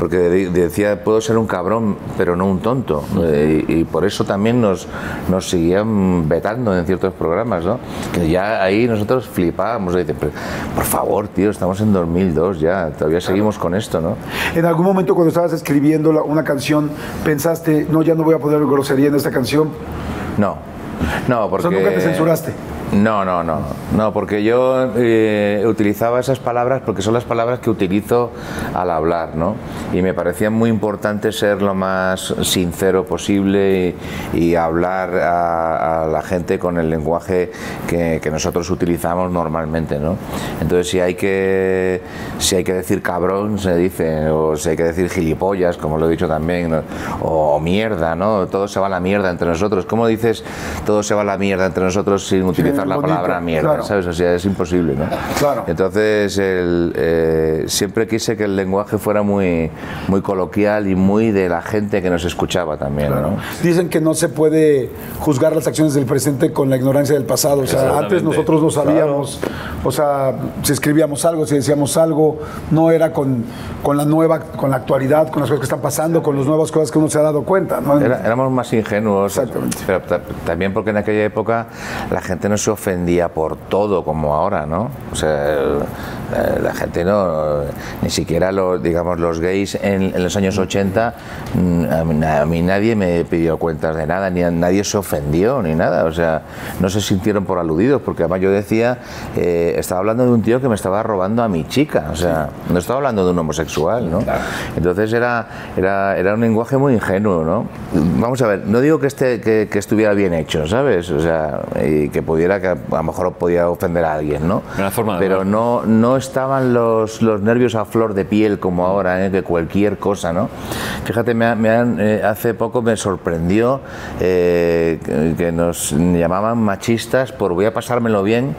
porque de- decía puedo ser un cabrón, pero no un tonto, Eh, y, y por eso también nos nos seguían vetando en ciertos programas, ¿no? Que ya ahí nosotros flipábamos, dice, "Pero, por favor, tío, estamos en 2002 ya, todavía seguimos con esto, ¿no? En algún momento cuando estabas escribiendo la- una canción, pensaste, no, ya no voy a poner grosería en esta canción. No, no, O porque... sea, nunca te censuraste. No, no, no, no, porque yo eh, utilizaba esas palabras porque son las palabras que utilizo al hablar, ¿no? Y me parecía muy importante ser lo más sincero posible y, hablar a, la gente con el lenguaje que, nosotros utilizamos normalmente, ¿no? Entonces, si hay que si hay que decir cabrón, se dice, o si hay que decir gilipollas, como lo he dicho también, o mierda, ¿no? Todo se va a la mierda entre nosotros. ¿Cómo dices todo se va a la mierda entre nosotros sin utilizar la bonito, palabra mierda? claro. ¿Sabes? O sea, es imposible, ¿no? Claro. Entonces, el, eh, siempre quise que el lenguaje fuera muy, muy coloquial y muy de la gente que nos escuchaba también, ¿no? Dicen que no se puede juzgar las acciones del presente con la ignorancia del pasado. O sea, antes nosotros no sabíamos, o sea, si escribíamos algo, si decíamos algo, no era con, con la nueva, con la actualidad, con las cosas que están pasando, con las nuevas cosas que uno se ha dado cuenta. ¿no? Era- éramos más ingenuos, Exactamente. pero ta- también porque en aquella época la gente no se ofendía por todo como ahora, ¿no? O sea, la gente no, ni siquiera los, digamos, los gays en, en los años 80, mm, a mí, a mí nadie me pidió cuentas de nada, ni a- nadie se ofendió ni nada, o sea, no se sintieron por aludidos, porque además yo decía, eh, estaba hablando de un tío que me estaba robando a mi chica, o sea, no estaba hablando de un homosexual, ¿no? Entonces era, era, era un lenguaje muy ingenuo, ¿no? Vamos a ver, no digo que, esté, que, que estuviera bien hecho, ¿sabes? O sea, y que pudiera que a lo mejor podía ofender a alguien, ¿no? Una forma de Pero no, no estaban los, los nervios a flor de piel como ahora, ¿eh? que cualquier cosa, ¿no? Fíjate, me, me han, eh, hace poco me sorprendió eh, que, que nos llamaban machistas por voy a pasármelo bien,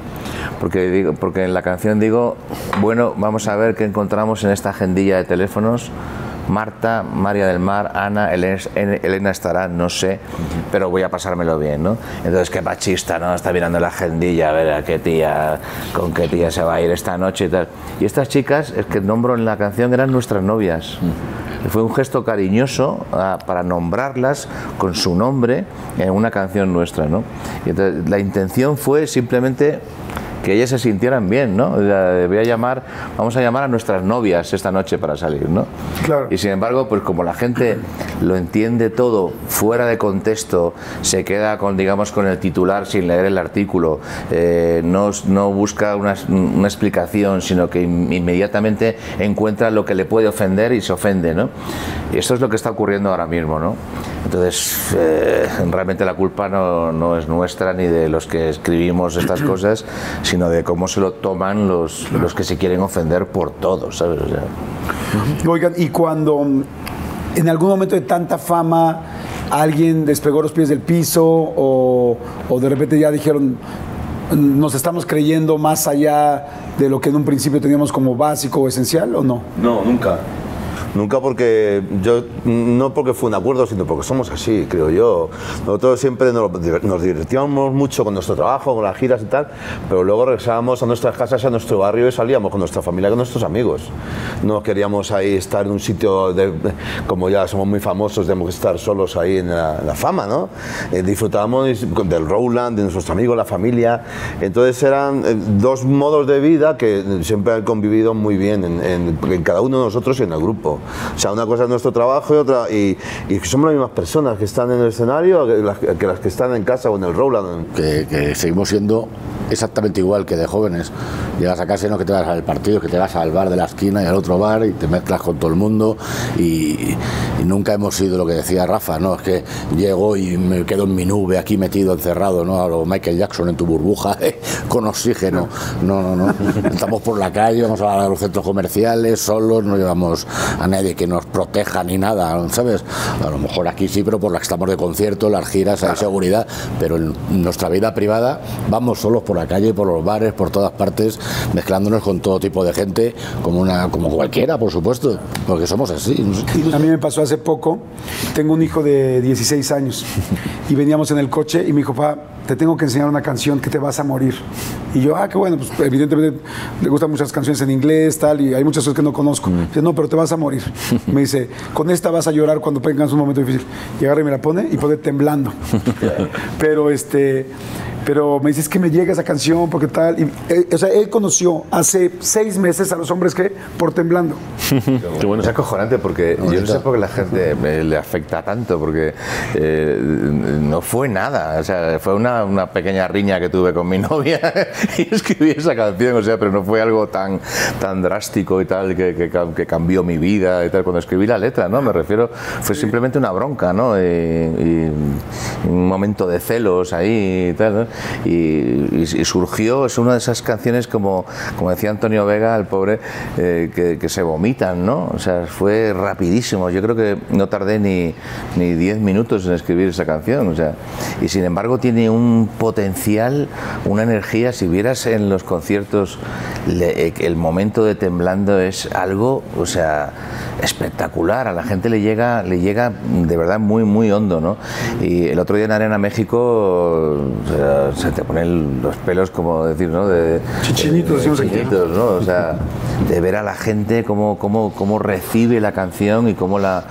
porque, digo, porque en la canción digo, bueno, vamos a ver qué encontramos en esta agendilla de teléfonos. Marta, María del Mar, Ana, Elena, estará, no sé, pero voy a pasármelo bien, ¿no? Entonces, qué machista, ¿no? Está mirando la agendilla, a ver a qué tía, con qué tía se va a ir esta noche y tal. Y estas chicas, es que nombro en la canción, eran nuestras novias. Fue un gesto cariñoso ah, para nombrarlas con su nombre en una canción nuestra, ¿no? Y entonces, la intención fue simplemente que ellas se sintieran bien, ¿no? Voy a llamar, vamos a llamar a nuestras novias esta noche para salir, ¿no? Claro. Y sin embargo, pues como la gente lo entiende todo fuera de contexto, se queda con, digamos, con el titular sin leer el artículo, eh, no, no busca una, una explicación, sino que in- inmediatamente encuentra lo que le puede ofender y se ofende, ¿no? Y esto es lo que está ocurriendo ahora mismo, ¿no? Entonces, eh, realmente la culpa no, no es nuestra ni de los que escribimos estas cosas, sino de cómo se lo toman los, los que se quieren ofender por todo, ¿sabes? O sea, Oigan, y cuando mm, en algún momento de tanta fama alguien despegó los pies del piso o, o de repente ya dijeron, "Mm, nos estamos creyendo más allá de lo que en un principio teníamos como básico o esencial o no? No, nunca. Nunca porque yo, no porque fue un acuerdo, sino porque somos así, creo yo. Nosotros siempre nos, nos divertíamos mucho con nuestro trabajo, con las giras y tal, pero luego regresábamos a nuestras casas, a nuestro barrio y salíamos con nuestra familia, con nuestros amigos. No queríamos ahí estar en un sitio, de, como ya somos muy famosos, tenemos que estar solos ahí en la, fama, ¿no? Eh, disfrutábamos del Rowland, de nuestros amigos, la familia. Entonces eran eh, dos modos de vida que siempre han convivido muy bien en, en- en cada uno de nosotros y en el grupo. O sea, una cosa es nuestro trabajo y otra. Y, y somos las mismas personas que están en el escenario que las, que están en casa o en el Rowland. que, seguimos siendo exactamente igual que de jóvenes. Llegas a casa y no que te vas al partido, que te vas al bar de la esquina y al otro bar y te mezclas con todo el mundo y, nunca hemos sido lo que decía Rafa, ¿no? Es que llego y me quedo en mi nube aquí metido, encerrado, ¿no? A lo Michael Jackson en tu burbuja con oxígeno. No, no, no. Estamos por la calle, vamos a los centros comerciales solos, no llevamos a nadie que nos proteja ni nada, ¿sabes? A lo mejor aquí sí, pero por la que estamos de concierto, las giras, hay seguridad, pero en nuestra vida privada vamos solos por la calle, por los bares, por todas partes, mezclándonos con todo tipo de gente, como, una, como cualquiera, por supuesto, porque somos así. A mí me pasó hace poco, tengo un hijo de 16 años y veníamos en el coche y me dijo, papá, te tengo que enseñar una canción que te vas a morir. Y yo, ah, qué bueno, pues evidentemente le gustan muchas canciones en inglés, tal, y hay muchas cosas que no conozco. Dice, no, pero te vas a morir. Me dice, con esta vas a llorar cuando tengas un momento difícil. Y agarra y me la pone y pone temblando. pero este... Pero me dice, es que me llega esa canción, porque tal. Y, eh, o sea, él conoció hace seis meses a los hombres que por temblando. Qué bueno. Es acojonante porque yo no sé por qué la gente me- le afecta tanto, porque eh, no fue nada. O sea, fue una, una pequeña riña que tuve con mi novia y escribí esa canción, o sea, pero no fue algo tan, tan drástico y tal que, que que cambió mi vida y tal. Cuando escribí la letra, ¿no? Me refiero, fue simplemente una bronca, ¿no? Y, y un momento de celos ahí y tal, ¿no? Y, y- y surgió, es una de esas canciones como, como decía Antonio Vega, el pobre, eh, que, que se vomitan, ¿no? O sea, fue rapidísimo. Yo creo que no tardé ni ni 10 minutos en escribir esa canción, o sea, y sin embargo tiene un potencial, una energía. Si vieras en los conciertos le- eh, el momento de temblando es algo, o sea, espectacular. A la gente le llega, le llega de verdad muy, muy hondo, ¿no? Y el otro día en Arena México, o sea, se te ponen los pelos, como decir, ¿no? De, Chichinitos, chichinitos, ¿no? O sea, de ver a la gente cómo, cómo, cómo recibe la canción y cómo la,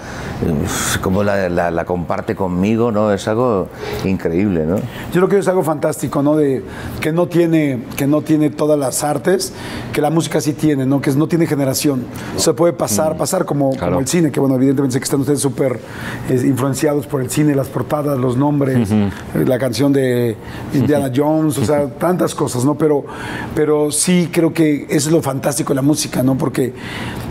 cómo la, la- la comparte conmigo, ¿no? Es algo increíble, ¿no? Yo creo que es algo fantástico, ¿no? De que no tiene, que no tiene todas las artes, que la música sí tiene, ¿no? Que no tiene generación. Se puede pasar, pasar como, como el cine, que bueno, evidentemente sé que están ustedes súper eh, influenciados por el cine, las portadas, los nombres, eh, la canción de Indiana Jones, o sea, tantas cosas, ¿no? Pero, pero sí creo que eso es lo fantástico de la música, ¿no? Porque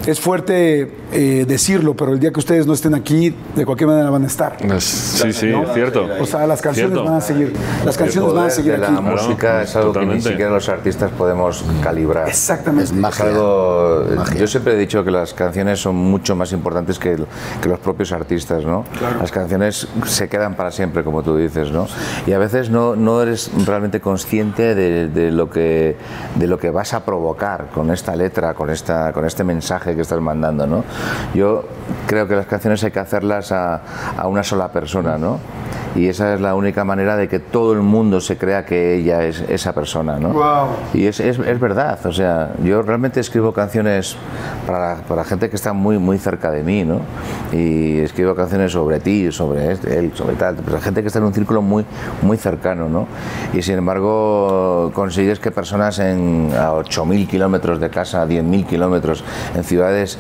es fuerte eh, decirlo, pero el día que ustedes no estén aquí, de cualquier manera van a estar. Sí, sí, cierto. O sea, las canciones Cierto. van a seguir, las canciones van a seguir de aquí. la música es algo que totalmente. ni siquiera los artistas podemos calibrar. Exactamente. Es magia. algo- yo siempre he dicho que las canciones son mucho más importantes que, el- que los propios artistas, ¿no? Las canciones se quedan para siempre, como tú dices, ¿no? Y a veces no, no eres realmente consciente de, de lo que, de lo que vas a provocar con esta letra, con, esta, con este mensaje que estás mandando, ¿no? Yo creo que las canciones hay que hacerlas a, a una sola persona, ¿no? Y esa es la única manera de que todo el mundo se crea que ella es esa persona, ¿no? Y es, es, es verdad, o sea, yo realmente escribo canciones para, para gente que está muy, muy cerca de mí, ¿no? Y escribo canciones sobre ti, sobre este, él, sobre tal, pero gente que está en un círculo muy, muy cercano, ¿no? Y sin embargo consigues que personas en, a 8.000 kilómetros de casa, a 10.000 kilómetros, en ciudades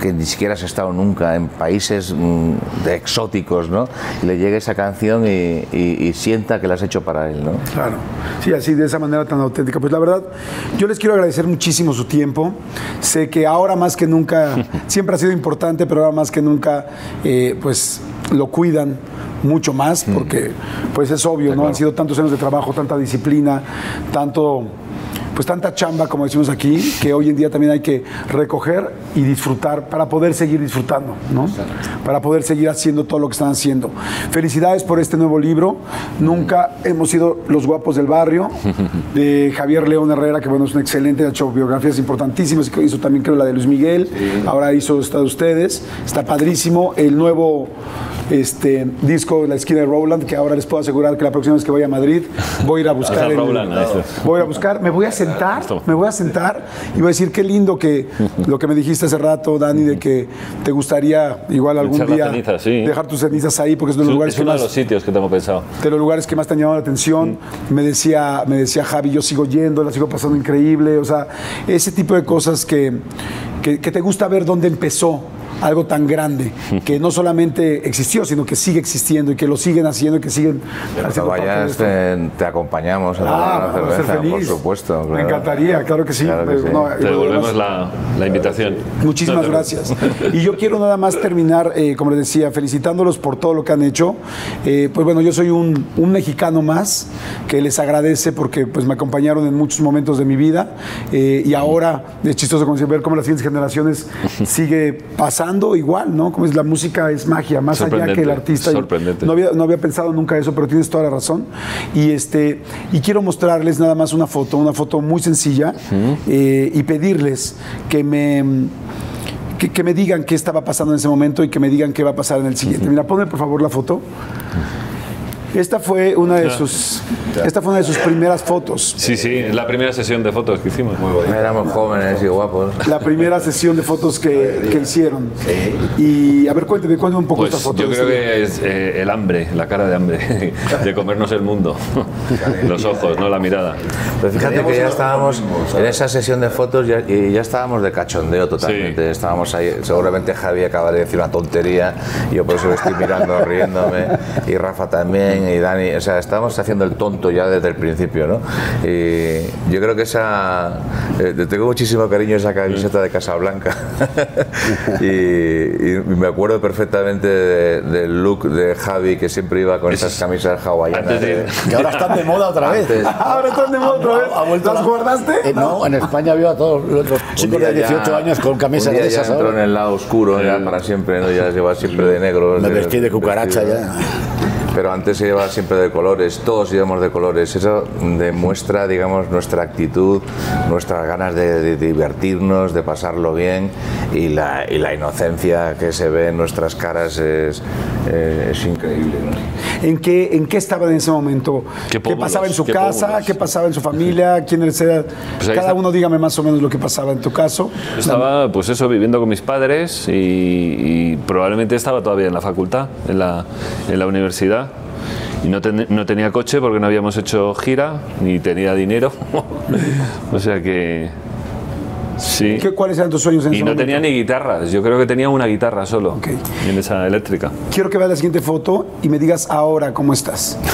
que ni siquiera has estado nunca, en países mm, de exóticos, ¿no? Y le llegue esa canción y, y- y sienta que la has hecho para él, ¿no? Claro, sí, así de esa manera tan auténtica. Pues la verdad, yo les quiero agradecer muchísimo su tiempo. Sé que ahora más que nunca, siempre ha sido importante, pero ahora más que nunca, eh, pues lo cuidan mucho más, porque pues es obvio, ¿no? Han sido tantos años de trabajo, tanta disciplina, tanto pues tanta chamba, como decimos aquí, que hoy en día también hay que recoger y disfrutar para poder seguir disfrutando, ¿no? Para poder seguir haciendo todo lo que están haciendo. Felicidades por este nuevo libro. Nunca hemos sido los guapos del barrio, de Javier León Herrera, que bueno, es un excelente, ha hecho biografías importantísimas, hizo también creo la de Luis Miguel, ahora hizo esta de ustedes, está padrísimo. El nuevo este, disco La esquina de Roland, que ahora les puedo asegurar que la próxima vez que vaya a Madrid voy a ir a buscar a el- Roland, a. Voy a buscar, me voy a sentar, me voy a sentar y voy a decir qué lindo que lo que me dijiste hace rato, Dani, de que te gustaría igual algún Echar día sí. dejar tus cenizas ahí porque es de los Es lugares que uno de más los sitios que tengo pensado. de los lugares que más te han llamado la atención. Me decía, me decía Javi, yo sigo yendo, la sigo pasando increíble. O sea, ese tipo de cosas que, que, que te gusta ver dónde empezó algo tan grande, que no solamente existió, sino que sigue existiendo y que lo siguen haciendo y que siguen Cuando haciendo parte de vayas te, te acompañamos a tomar Ah, una para ser cerveza, por feliz. supuesto. Me claro. encantaría, claro que sí. Claro que Pero sí. no, Te devolvemos la, la invitación. Muchísimas gracias. Y yo quiero nada más terminar, eh, como les decía, felicitándolos por todo lo que han hecho. Eh, pues bueno, yo soy un, un mexicano más que les agradece porque pues me acompañaron en muchos momentos de mi vida eh, y ahora es chistoso ver cómo las siguientes generaciones sigue pasando igual, ¿no? Como es la música es magia, más allá que el artista. Sorprendente. No había, no había pensado nunca eso, pero tienes toda la razón. Y este y quiero mostrarles nada más una foto, una foto muy sencilla eh, y pedirles que me que, que me digan qué estaba pasando en ese momento y que me digan qué va a pasar en el siguiente. Mira, ponme por favor la foto. Esta fue una de sus esta fue una de sus primeras fotos. Sí, sí, es la primera sesión de fotos que hicimos. Muy Éramos jóvenes y guapos. La primera sesión de fotos que, que hicieron. Y a ver, cuénteme, cuéntame un poco Pues esta foto. yo creo este- que es eh, el hambre, la cara de hambre, de comernos el mundo. Los ojos, no la mirada. Pero fíjate que ya estábamos en esa sesión de fotos ya, y ya estábamos de cachondeo totalmente. Sí. Estábamos ahí, seguramente Javi acaba de decir una tontería, y yo por eso lo estoy mirando, riéndome, y Rafa también, y Dani, o sea, estábamos haciendo el tonto ya desde el principio, ¿no? Y yo creo que esa, eh, tengo muchísimo cariño a esa camiseta de Casablanca, y, y me acuerdo perfectamente de- del look de Javi que siempre iba con esas camisas hawaianas. De- de- Que ahora están de moda otra vez. Antes- Ahora están de moda otra vez. Ha vuelto ¿Las la- guardaste? Eh, no, en España veo a todos los, los chicos de 18 ya- años con camisas un día de ya esas entró ahora. en el lado oscuro ya para siempre, ¿no? ya lleva siempre de negro. Me vestí de cucaracha vestido. ya. Pero antes se llevaba siempre de colores, todos íbamos de colores. Eso demuestra, digamos, nuestra actitud, nuestras ganas de, de divertirnos, de pasarlo bien y la, y la inocencia que se ve en nuestras caras es, eh, es increíble. ¿no? ¿En qué, ¿En qué estaban en ese momento? Qué ¿Qué pasaba en su qué casa? ¿Qué pasaba en su familia? ¿Quiénes eran? Pues Cada está. uno dígame más o menos lo que pasaba en tu caso. Yo estaba, pues eso, viviendo con mis padres y, y probablemente estaba todavía en la facultad, en la, en la universidad. Y no, ten- no tenía coche porque no habíamos hecho gira, ni tenía dinero. o sea que. Sí. ¿Qué- ¿Cuáles eran tus sueños en Y ese no momento? tenía ni guitarras, yo creo que tenía una guitarra solo, Ok. en esa eléctrica. Quiero que veas la siguiente foto y me digas ahora cómo estás.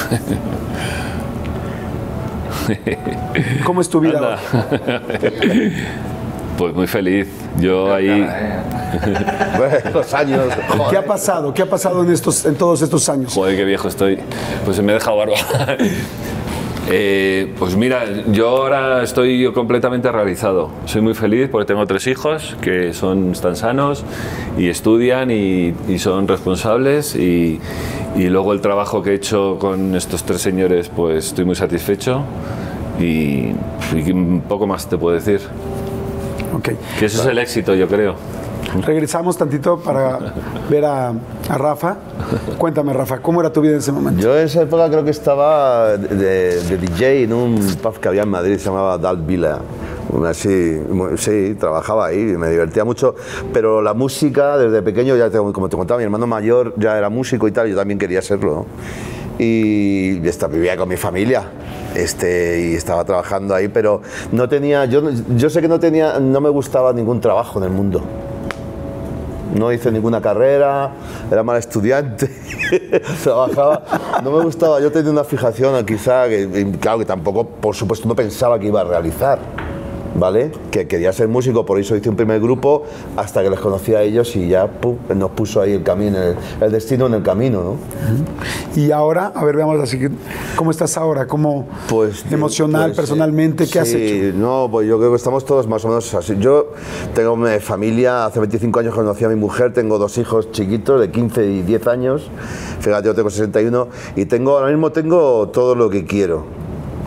¿Cómo es tu vida Anda. ahora? Pues muy feliz. Yo ahí. Los años. ¿Qué ha pasado? ¿Qué ha pasado en, estos, en todos estos años? Joder, qué viejo estoy. Pues se me ha dejado barba. Eh, pues mira, yo ahora estoy completamente realizado. Soy muy feliz porque tengo tres hijos que son están sanos y estudian y, y son responsables y, y luego el trabajo que he hecho con estos tres señores, pues estoy muy satisfecho y, y un poco más te puedo decir. Ok. Que eso es el éxito, yo creo. Regresamos tantito para ver a, a Rafa. Cuéntame, Rafa, ¿cómo era tu vida en ese momento? Yo en esa época creo que estaba de, de DJ en un pub que había en Madrid, se llamaba Dalt Villa. Así, sí, trabajaba ahí, me divertía mucho, pero la música desde pequeño, ya te- como te contaba, mi hermano mayor ya era músico y tal, yo también quería serlo. ¿no? Y esta, vivía con mi familia este, y estaba trabajando ahí, pero no tenía, yo, yo sé que no tenía, no me gustaba ningún trabajo en el mundo. No hice ninguna carrera, era mal estudiante, trabajaba, no me gustaba, yo tenía una fijación quizá, que, claro que tampoco, por supuesto, no pensaba que iba a realizar, ¿vale? Que quería ser músico, por eso hice un primer grupo, hasta que les conocí a ellos y ya pum, nos puso ahí el camino, el, el destino en el camino, ¿no? Y ahora, a ver, veamos así ¿cómo estás ahora? ¿Cómo Pues emocional, pues, personalmente, qué has sí, hecho? No, pues yo creo que estamos todos más o menos así. Yo tengo una familia, hace 25 años conocí a mi mujer, tengo dos hijos chiquitos de 15 y 10 años. Fíjate, yo tengo 61 y tengo ahora mismo tengo todo lo que quiero.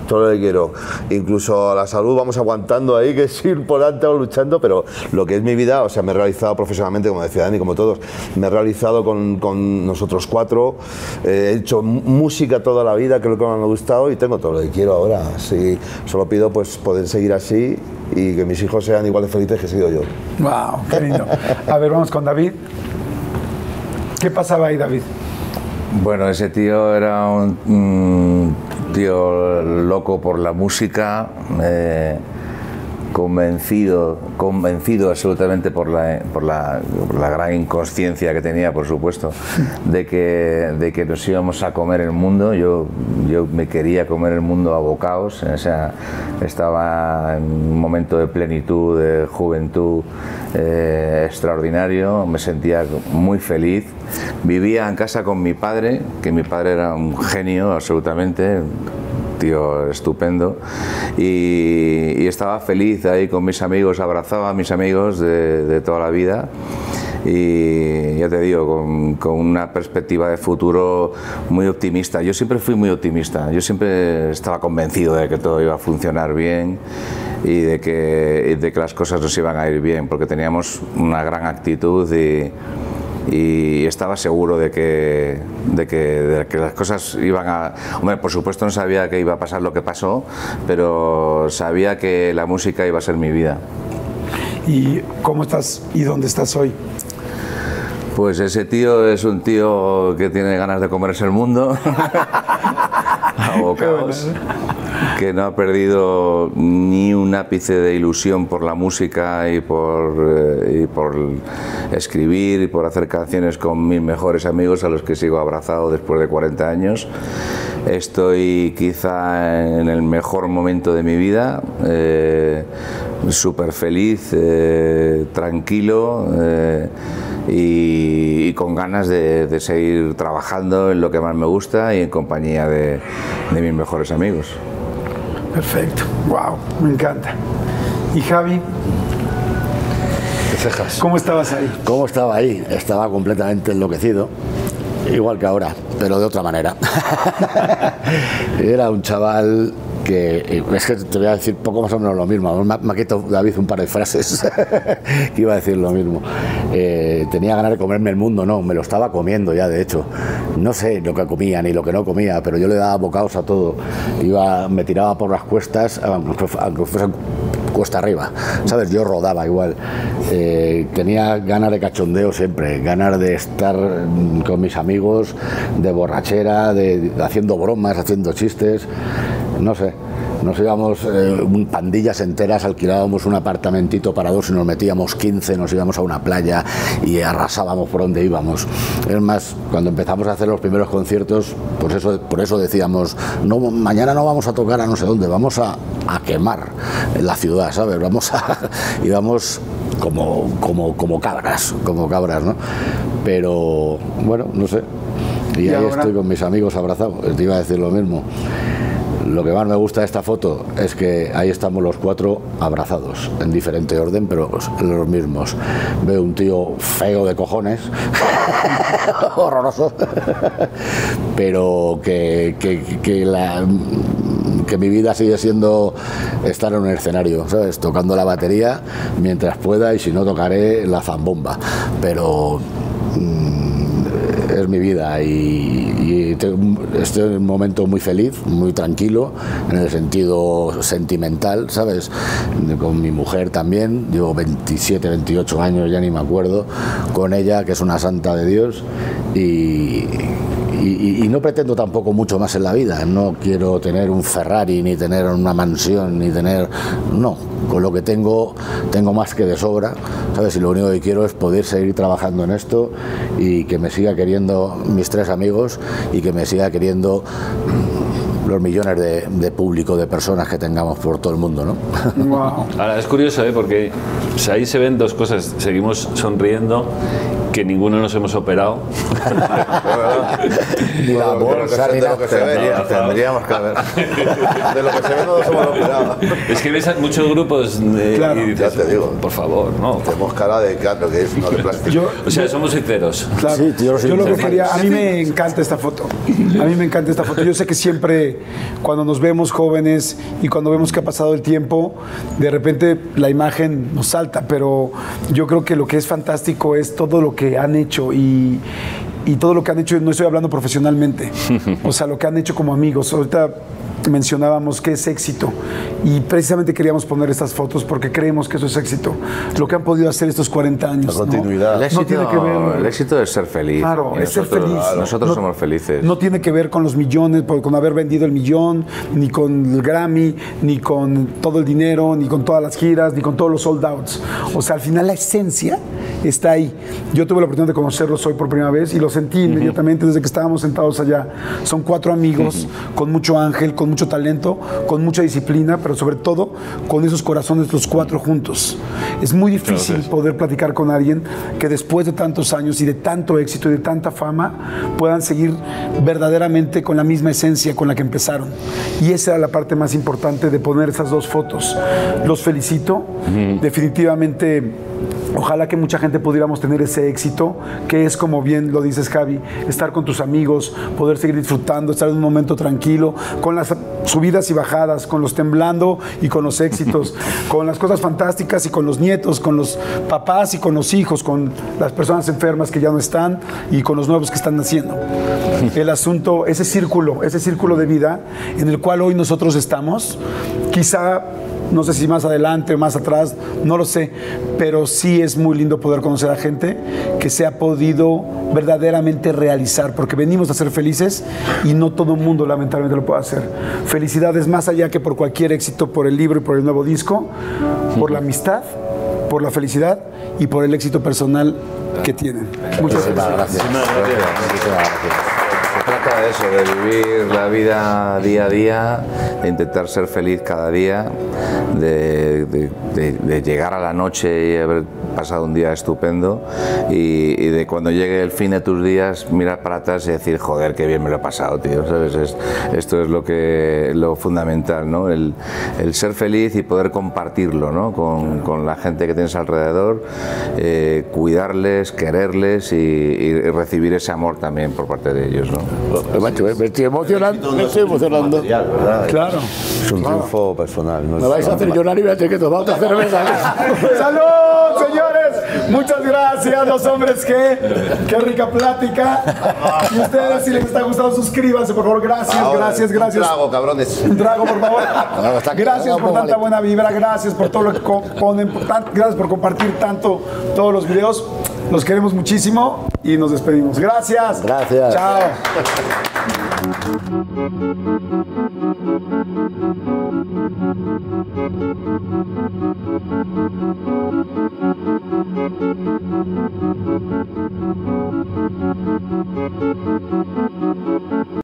Todo lo que quiero. Incluso a la salud vamos aguantando ahí, que es ir por delante o luchando, pero lo que es mi vida, o sea, me he realizado profesionalmente, como decía Dani, como todos. Me he realizado con, con nosotros cuatro. eh, he hecho música toda la vida, lo que más me ha gustado, y tengo todo lo que quiero ahora. Sí, solo pido pues poder seguir así y que mis hijos sean igual de felices que he sido yo. Wow, qué lindo. A ver, vamos con David. ¿Qué pasaba ahí, David? Bueno, ese tío era un loco por la música, eh, convencido, convencido absolutamente por la, por la, por la gran inconsciencia que tenía, por supuesto, de que, de que nos íbamos a comer el mundo. Yo, yo me quería comer el mundo a bocaos, o sea, estaba en un momento de plenitud, de juventud eh, extraordinario, me sentía muy feliz. Vivía en casa con mi padre, que mi padre era un genio absolutamente, tío estupendo. Y, y estaba feliz ahí con mis amigos, abrazaba a mis amigos de, de toda la vida. Y ya te digo, con, con una perspectiva de futuro muy optimista. Yo siempre fui muy optimista, yo siempre estaba convencido de que todo iba a funcionar bien y de que, y de que las cosas nos iban a ir bien, porque teníamos una gran actitud y, y estaba seguro de que, de que, de que las cosas iban a... Hombre, por supuesto no sabía que iba a pasar lo que pasó, pero sabía que la música iba a ser mi vida. ¿Y cómo estás y dónde estás hoy? Pues ese tío es un tío que tiene ganas de comerse el mundo, a bocados, que no ha perdido ni un ápice de ilusión por la música y por, eh, y por escribir y por hacer canciones con mis mejores amigos a los que sigo abrazado después de 40 años. Estoy quizá en el mejor momento de mi vida, eh, súper feliz, eh, tranquilo eh, y, con ganas de, de seguir trabajando en lo que más me gusta y en compañía de, de mis mejores amigos. Perfecto. Wow, me encanta. ¿Y Javi? ¿Cómo estabas ahí? ¿Cómo estaba ahí? Estaba completamente enloquecido, igual que ahora, pero de otra manera. Era un chaval que, es que te voy a decir poco más o menos lo mismo, me ha- quitado David un par de frases que iba a decir lo mismo. Eh, tenía ganas de comerme el mundo, no, me lo estaba comiendo ya, de hecho. No sé lo que comía ni lo que no comía, pero yo le daba bocados a todo. Iba, me tiraba por las cuestas, aunque fuesen cuesta arriba, ¿sabes? Yo rodaba igual. Eh, tenía ganas de cachondeo siempre, ganas de estar con mis amigos, de borrachera, de, de haciendo bromas, haciendo chistes, no sé. Nos íbamos, eh, pandillas enteras, alquilábamos un apartamentito para dos y nos metíamos 15, nos íbamos a una playa y arrasábamos por donde íbamos. Es más, cuando empezamos a hacer los primeros conciertos, pues eso, por eso decíamos, no, mañana no vamos a tocar a no sé dónde, vamos a, a quemar la ciudad, ¿sabes? Vamos a, íbamos como, como, como cabras, como cabras, ¿no? Pero, bueno, no sé. Y, ¿Y ahí ahora? estoy con mis amigos abrazados, te iba a decir lo mismo. Lo que más me gusta de esta foto es que ahí estamos los cuatro abrazados, en diferente orden, pero los mismos. Veo un tío feo de cojones, horroroso, pero que, que- que mi vida sigue siendo estar en un escenario, ¿sabes? Tocando la batería mientras pueda y si no tocaré la zambomba. Pero es mi vida y, y estoy en un momento muy feliz, muy tranquilo, en el sentido sentimental, ¿sabes? Con mi mujer también, llevo 27, 28 años, ya ni me acuerdo, con ella, que es una santa de Dios, y, y- y no pretendo tampoco mucho más en la vida, no quiero tener un Ferrari, ni tener una mansión, ni tener... No, con lo que tengo, tengo más que de sobra, ¿sabes? Y lo único que quiero es poder seguir trabajando en esto y que me siga queriendo mis tres amigos y que me siga queriendo los millones de, de público, de personas que tengamos por todo el mundo, ¿no? Wow. Ahora, es curioso, ¿eh? porque o sea, ahí se ven dos cosas. Seguimos sonriendo, que ninguno nos hemos operado. Ni la De bolsa, ni de la- lo que se ve, Tendría- tendríamos que haber. De lo que se ve no nos hemos operado. es que ves a muchos grupos eh, Claro, y dices, ya te digo. por favor, no. Tenemos cara de claro que es, no de plástico. Yo, O sea, somos sinceros. Claro. Sí, yo sí, lo que quería, a mí me encanta esta foto. A mí me encanta esta foto. Yo sé que siempre cuando nos vemos jóvenes y cuando vemos que ha pasado el tiempo, de repente la imagen nos salta, pero yo creo que lo que es fantástico es todo lo que han hecho y, y todo lo que han hecho, no estoy hablando profesionalmente, o sea, lo que han hecho como amigos. Ahorita mencionábamos que es éxito y precisamente queríamos poner estas fotos porque creemos que eso es éxito. Lo que han podido hacer estos 40 años. La ¿no? continuidad. El éxito, No tiene que ver. el éxito es ser feliz. Claro, Y es ser nosotros- feliz. Nosotros No- somos felices. No tiene que ver con los millones, con haber vendido el millón, ni con el Grammy, ni con todo el dinero, ni con todas las giras, ni con todos los sold outs. O sea, al final la esencia está ahí. Yo tuve la oportunidad de conocerlos hoy por primera vez y lo sentí inmediatamente desde que estábamos sentados allá. Son cuatro amigos con mucho ángel, con mucho talento, con mucha disciplina, pero sobre todo con esos corazones los cuatro juntos. Es muy difícil poder platicar con alguien que después de tantos años y de tanto éxito y de tanta fama puedan seguir verdaderamente con la misma esencia con la que empezaron. Y esa era la parte más importante de poner esas dos fotos. Los felicito. Definitivamente, ojalá que mucha gente pudiéramos tener ese éxito, que es como bien lo dices Javi, estar con tus amigos, poder seguir disfrutando, estar en un momento tranquilo, con las subidas y bajadas, con los temblando y con los éxitos, con las cosas fantásticas y con los nietos, con los papás y con los hijos, con las personas enfermas que ya no están y con los nuevos que están naciendo. El asunto, ese círculo, ese círculo de vida en el cual hoy nosotros estamos, quizá no sé si más adelante o más atrás, no lo sé, pero sí es muy lindo poder conocer a gente que se ha podido verdaderamente realizar, porque venimos a ser felices y no todo el mundo lamentablemente lo puede hacer. Felicidades más allá que por cualquier éxito, por el libro y por el nuevo disco, por la amistad, por la felicidad y por el éxito personal que tienen. Muchas gracias. gracias. Muchísimas gracias. Eso, de vivir la vida día a día, de intentar ser feliz cada día, de, de- de- de llegar a la noche y haber pasado un día estupendo y, y de cuando llegue el fin de tus días mirar para atrás y decir, joder, qué bien me lo he pasado, tío, ¿sabes? Es- esto es lo, que, lo fundamental, ¿no? El, el ser feliz y poder compartirlo, ¿no? Con, con la gente que tienes alrededor, eh, cuidarles, quererles y, y recibir ese amor también por parte de ellos, ¿no? Me estoy emocionando. Me estoy emocionando. Claro. Es un triunfo personal. No Me vais a hacer llorar y voy a tener que tomar otra cerveza. ¡Salud, señores! Muchas gracias, los hombres que. ¡Qué rica plática! Y ustedes, si les está gustando, suscríbanse, por favor. Gracias, Ahora, gracias, un gracias. trago, cabrones. Un trago, por favor. Gracias por tanta buena vibra, gracias por todo lo que ponen, gracias por compartir tanto todos los videos. Los queremos muchísimo y nos despedimos. Gracias. Gracias. Chao.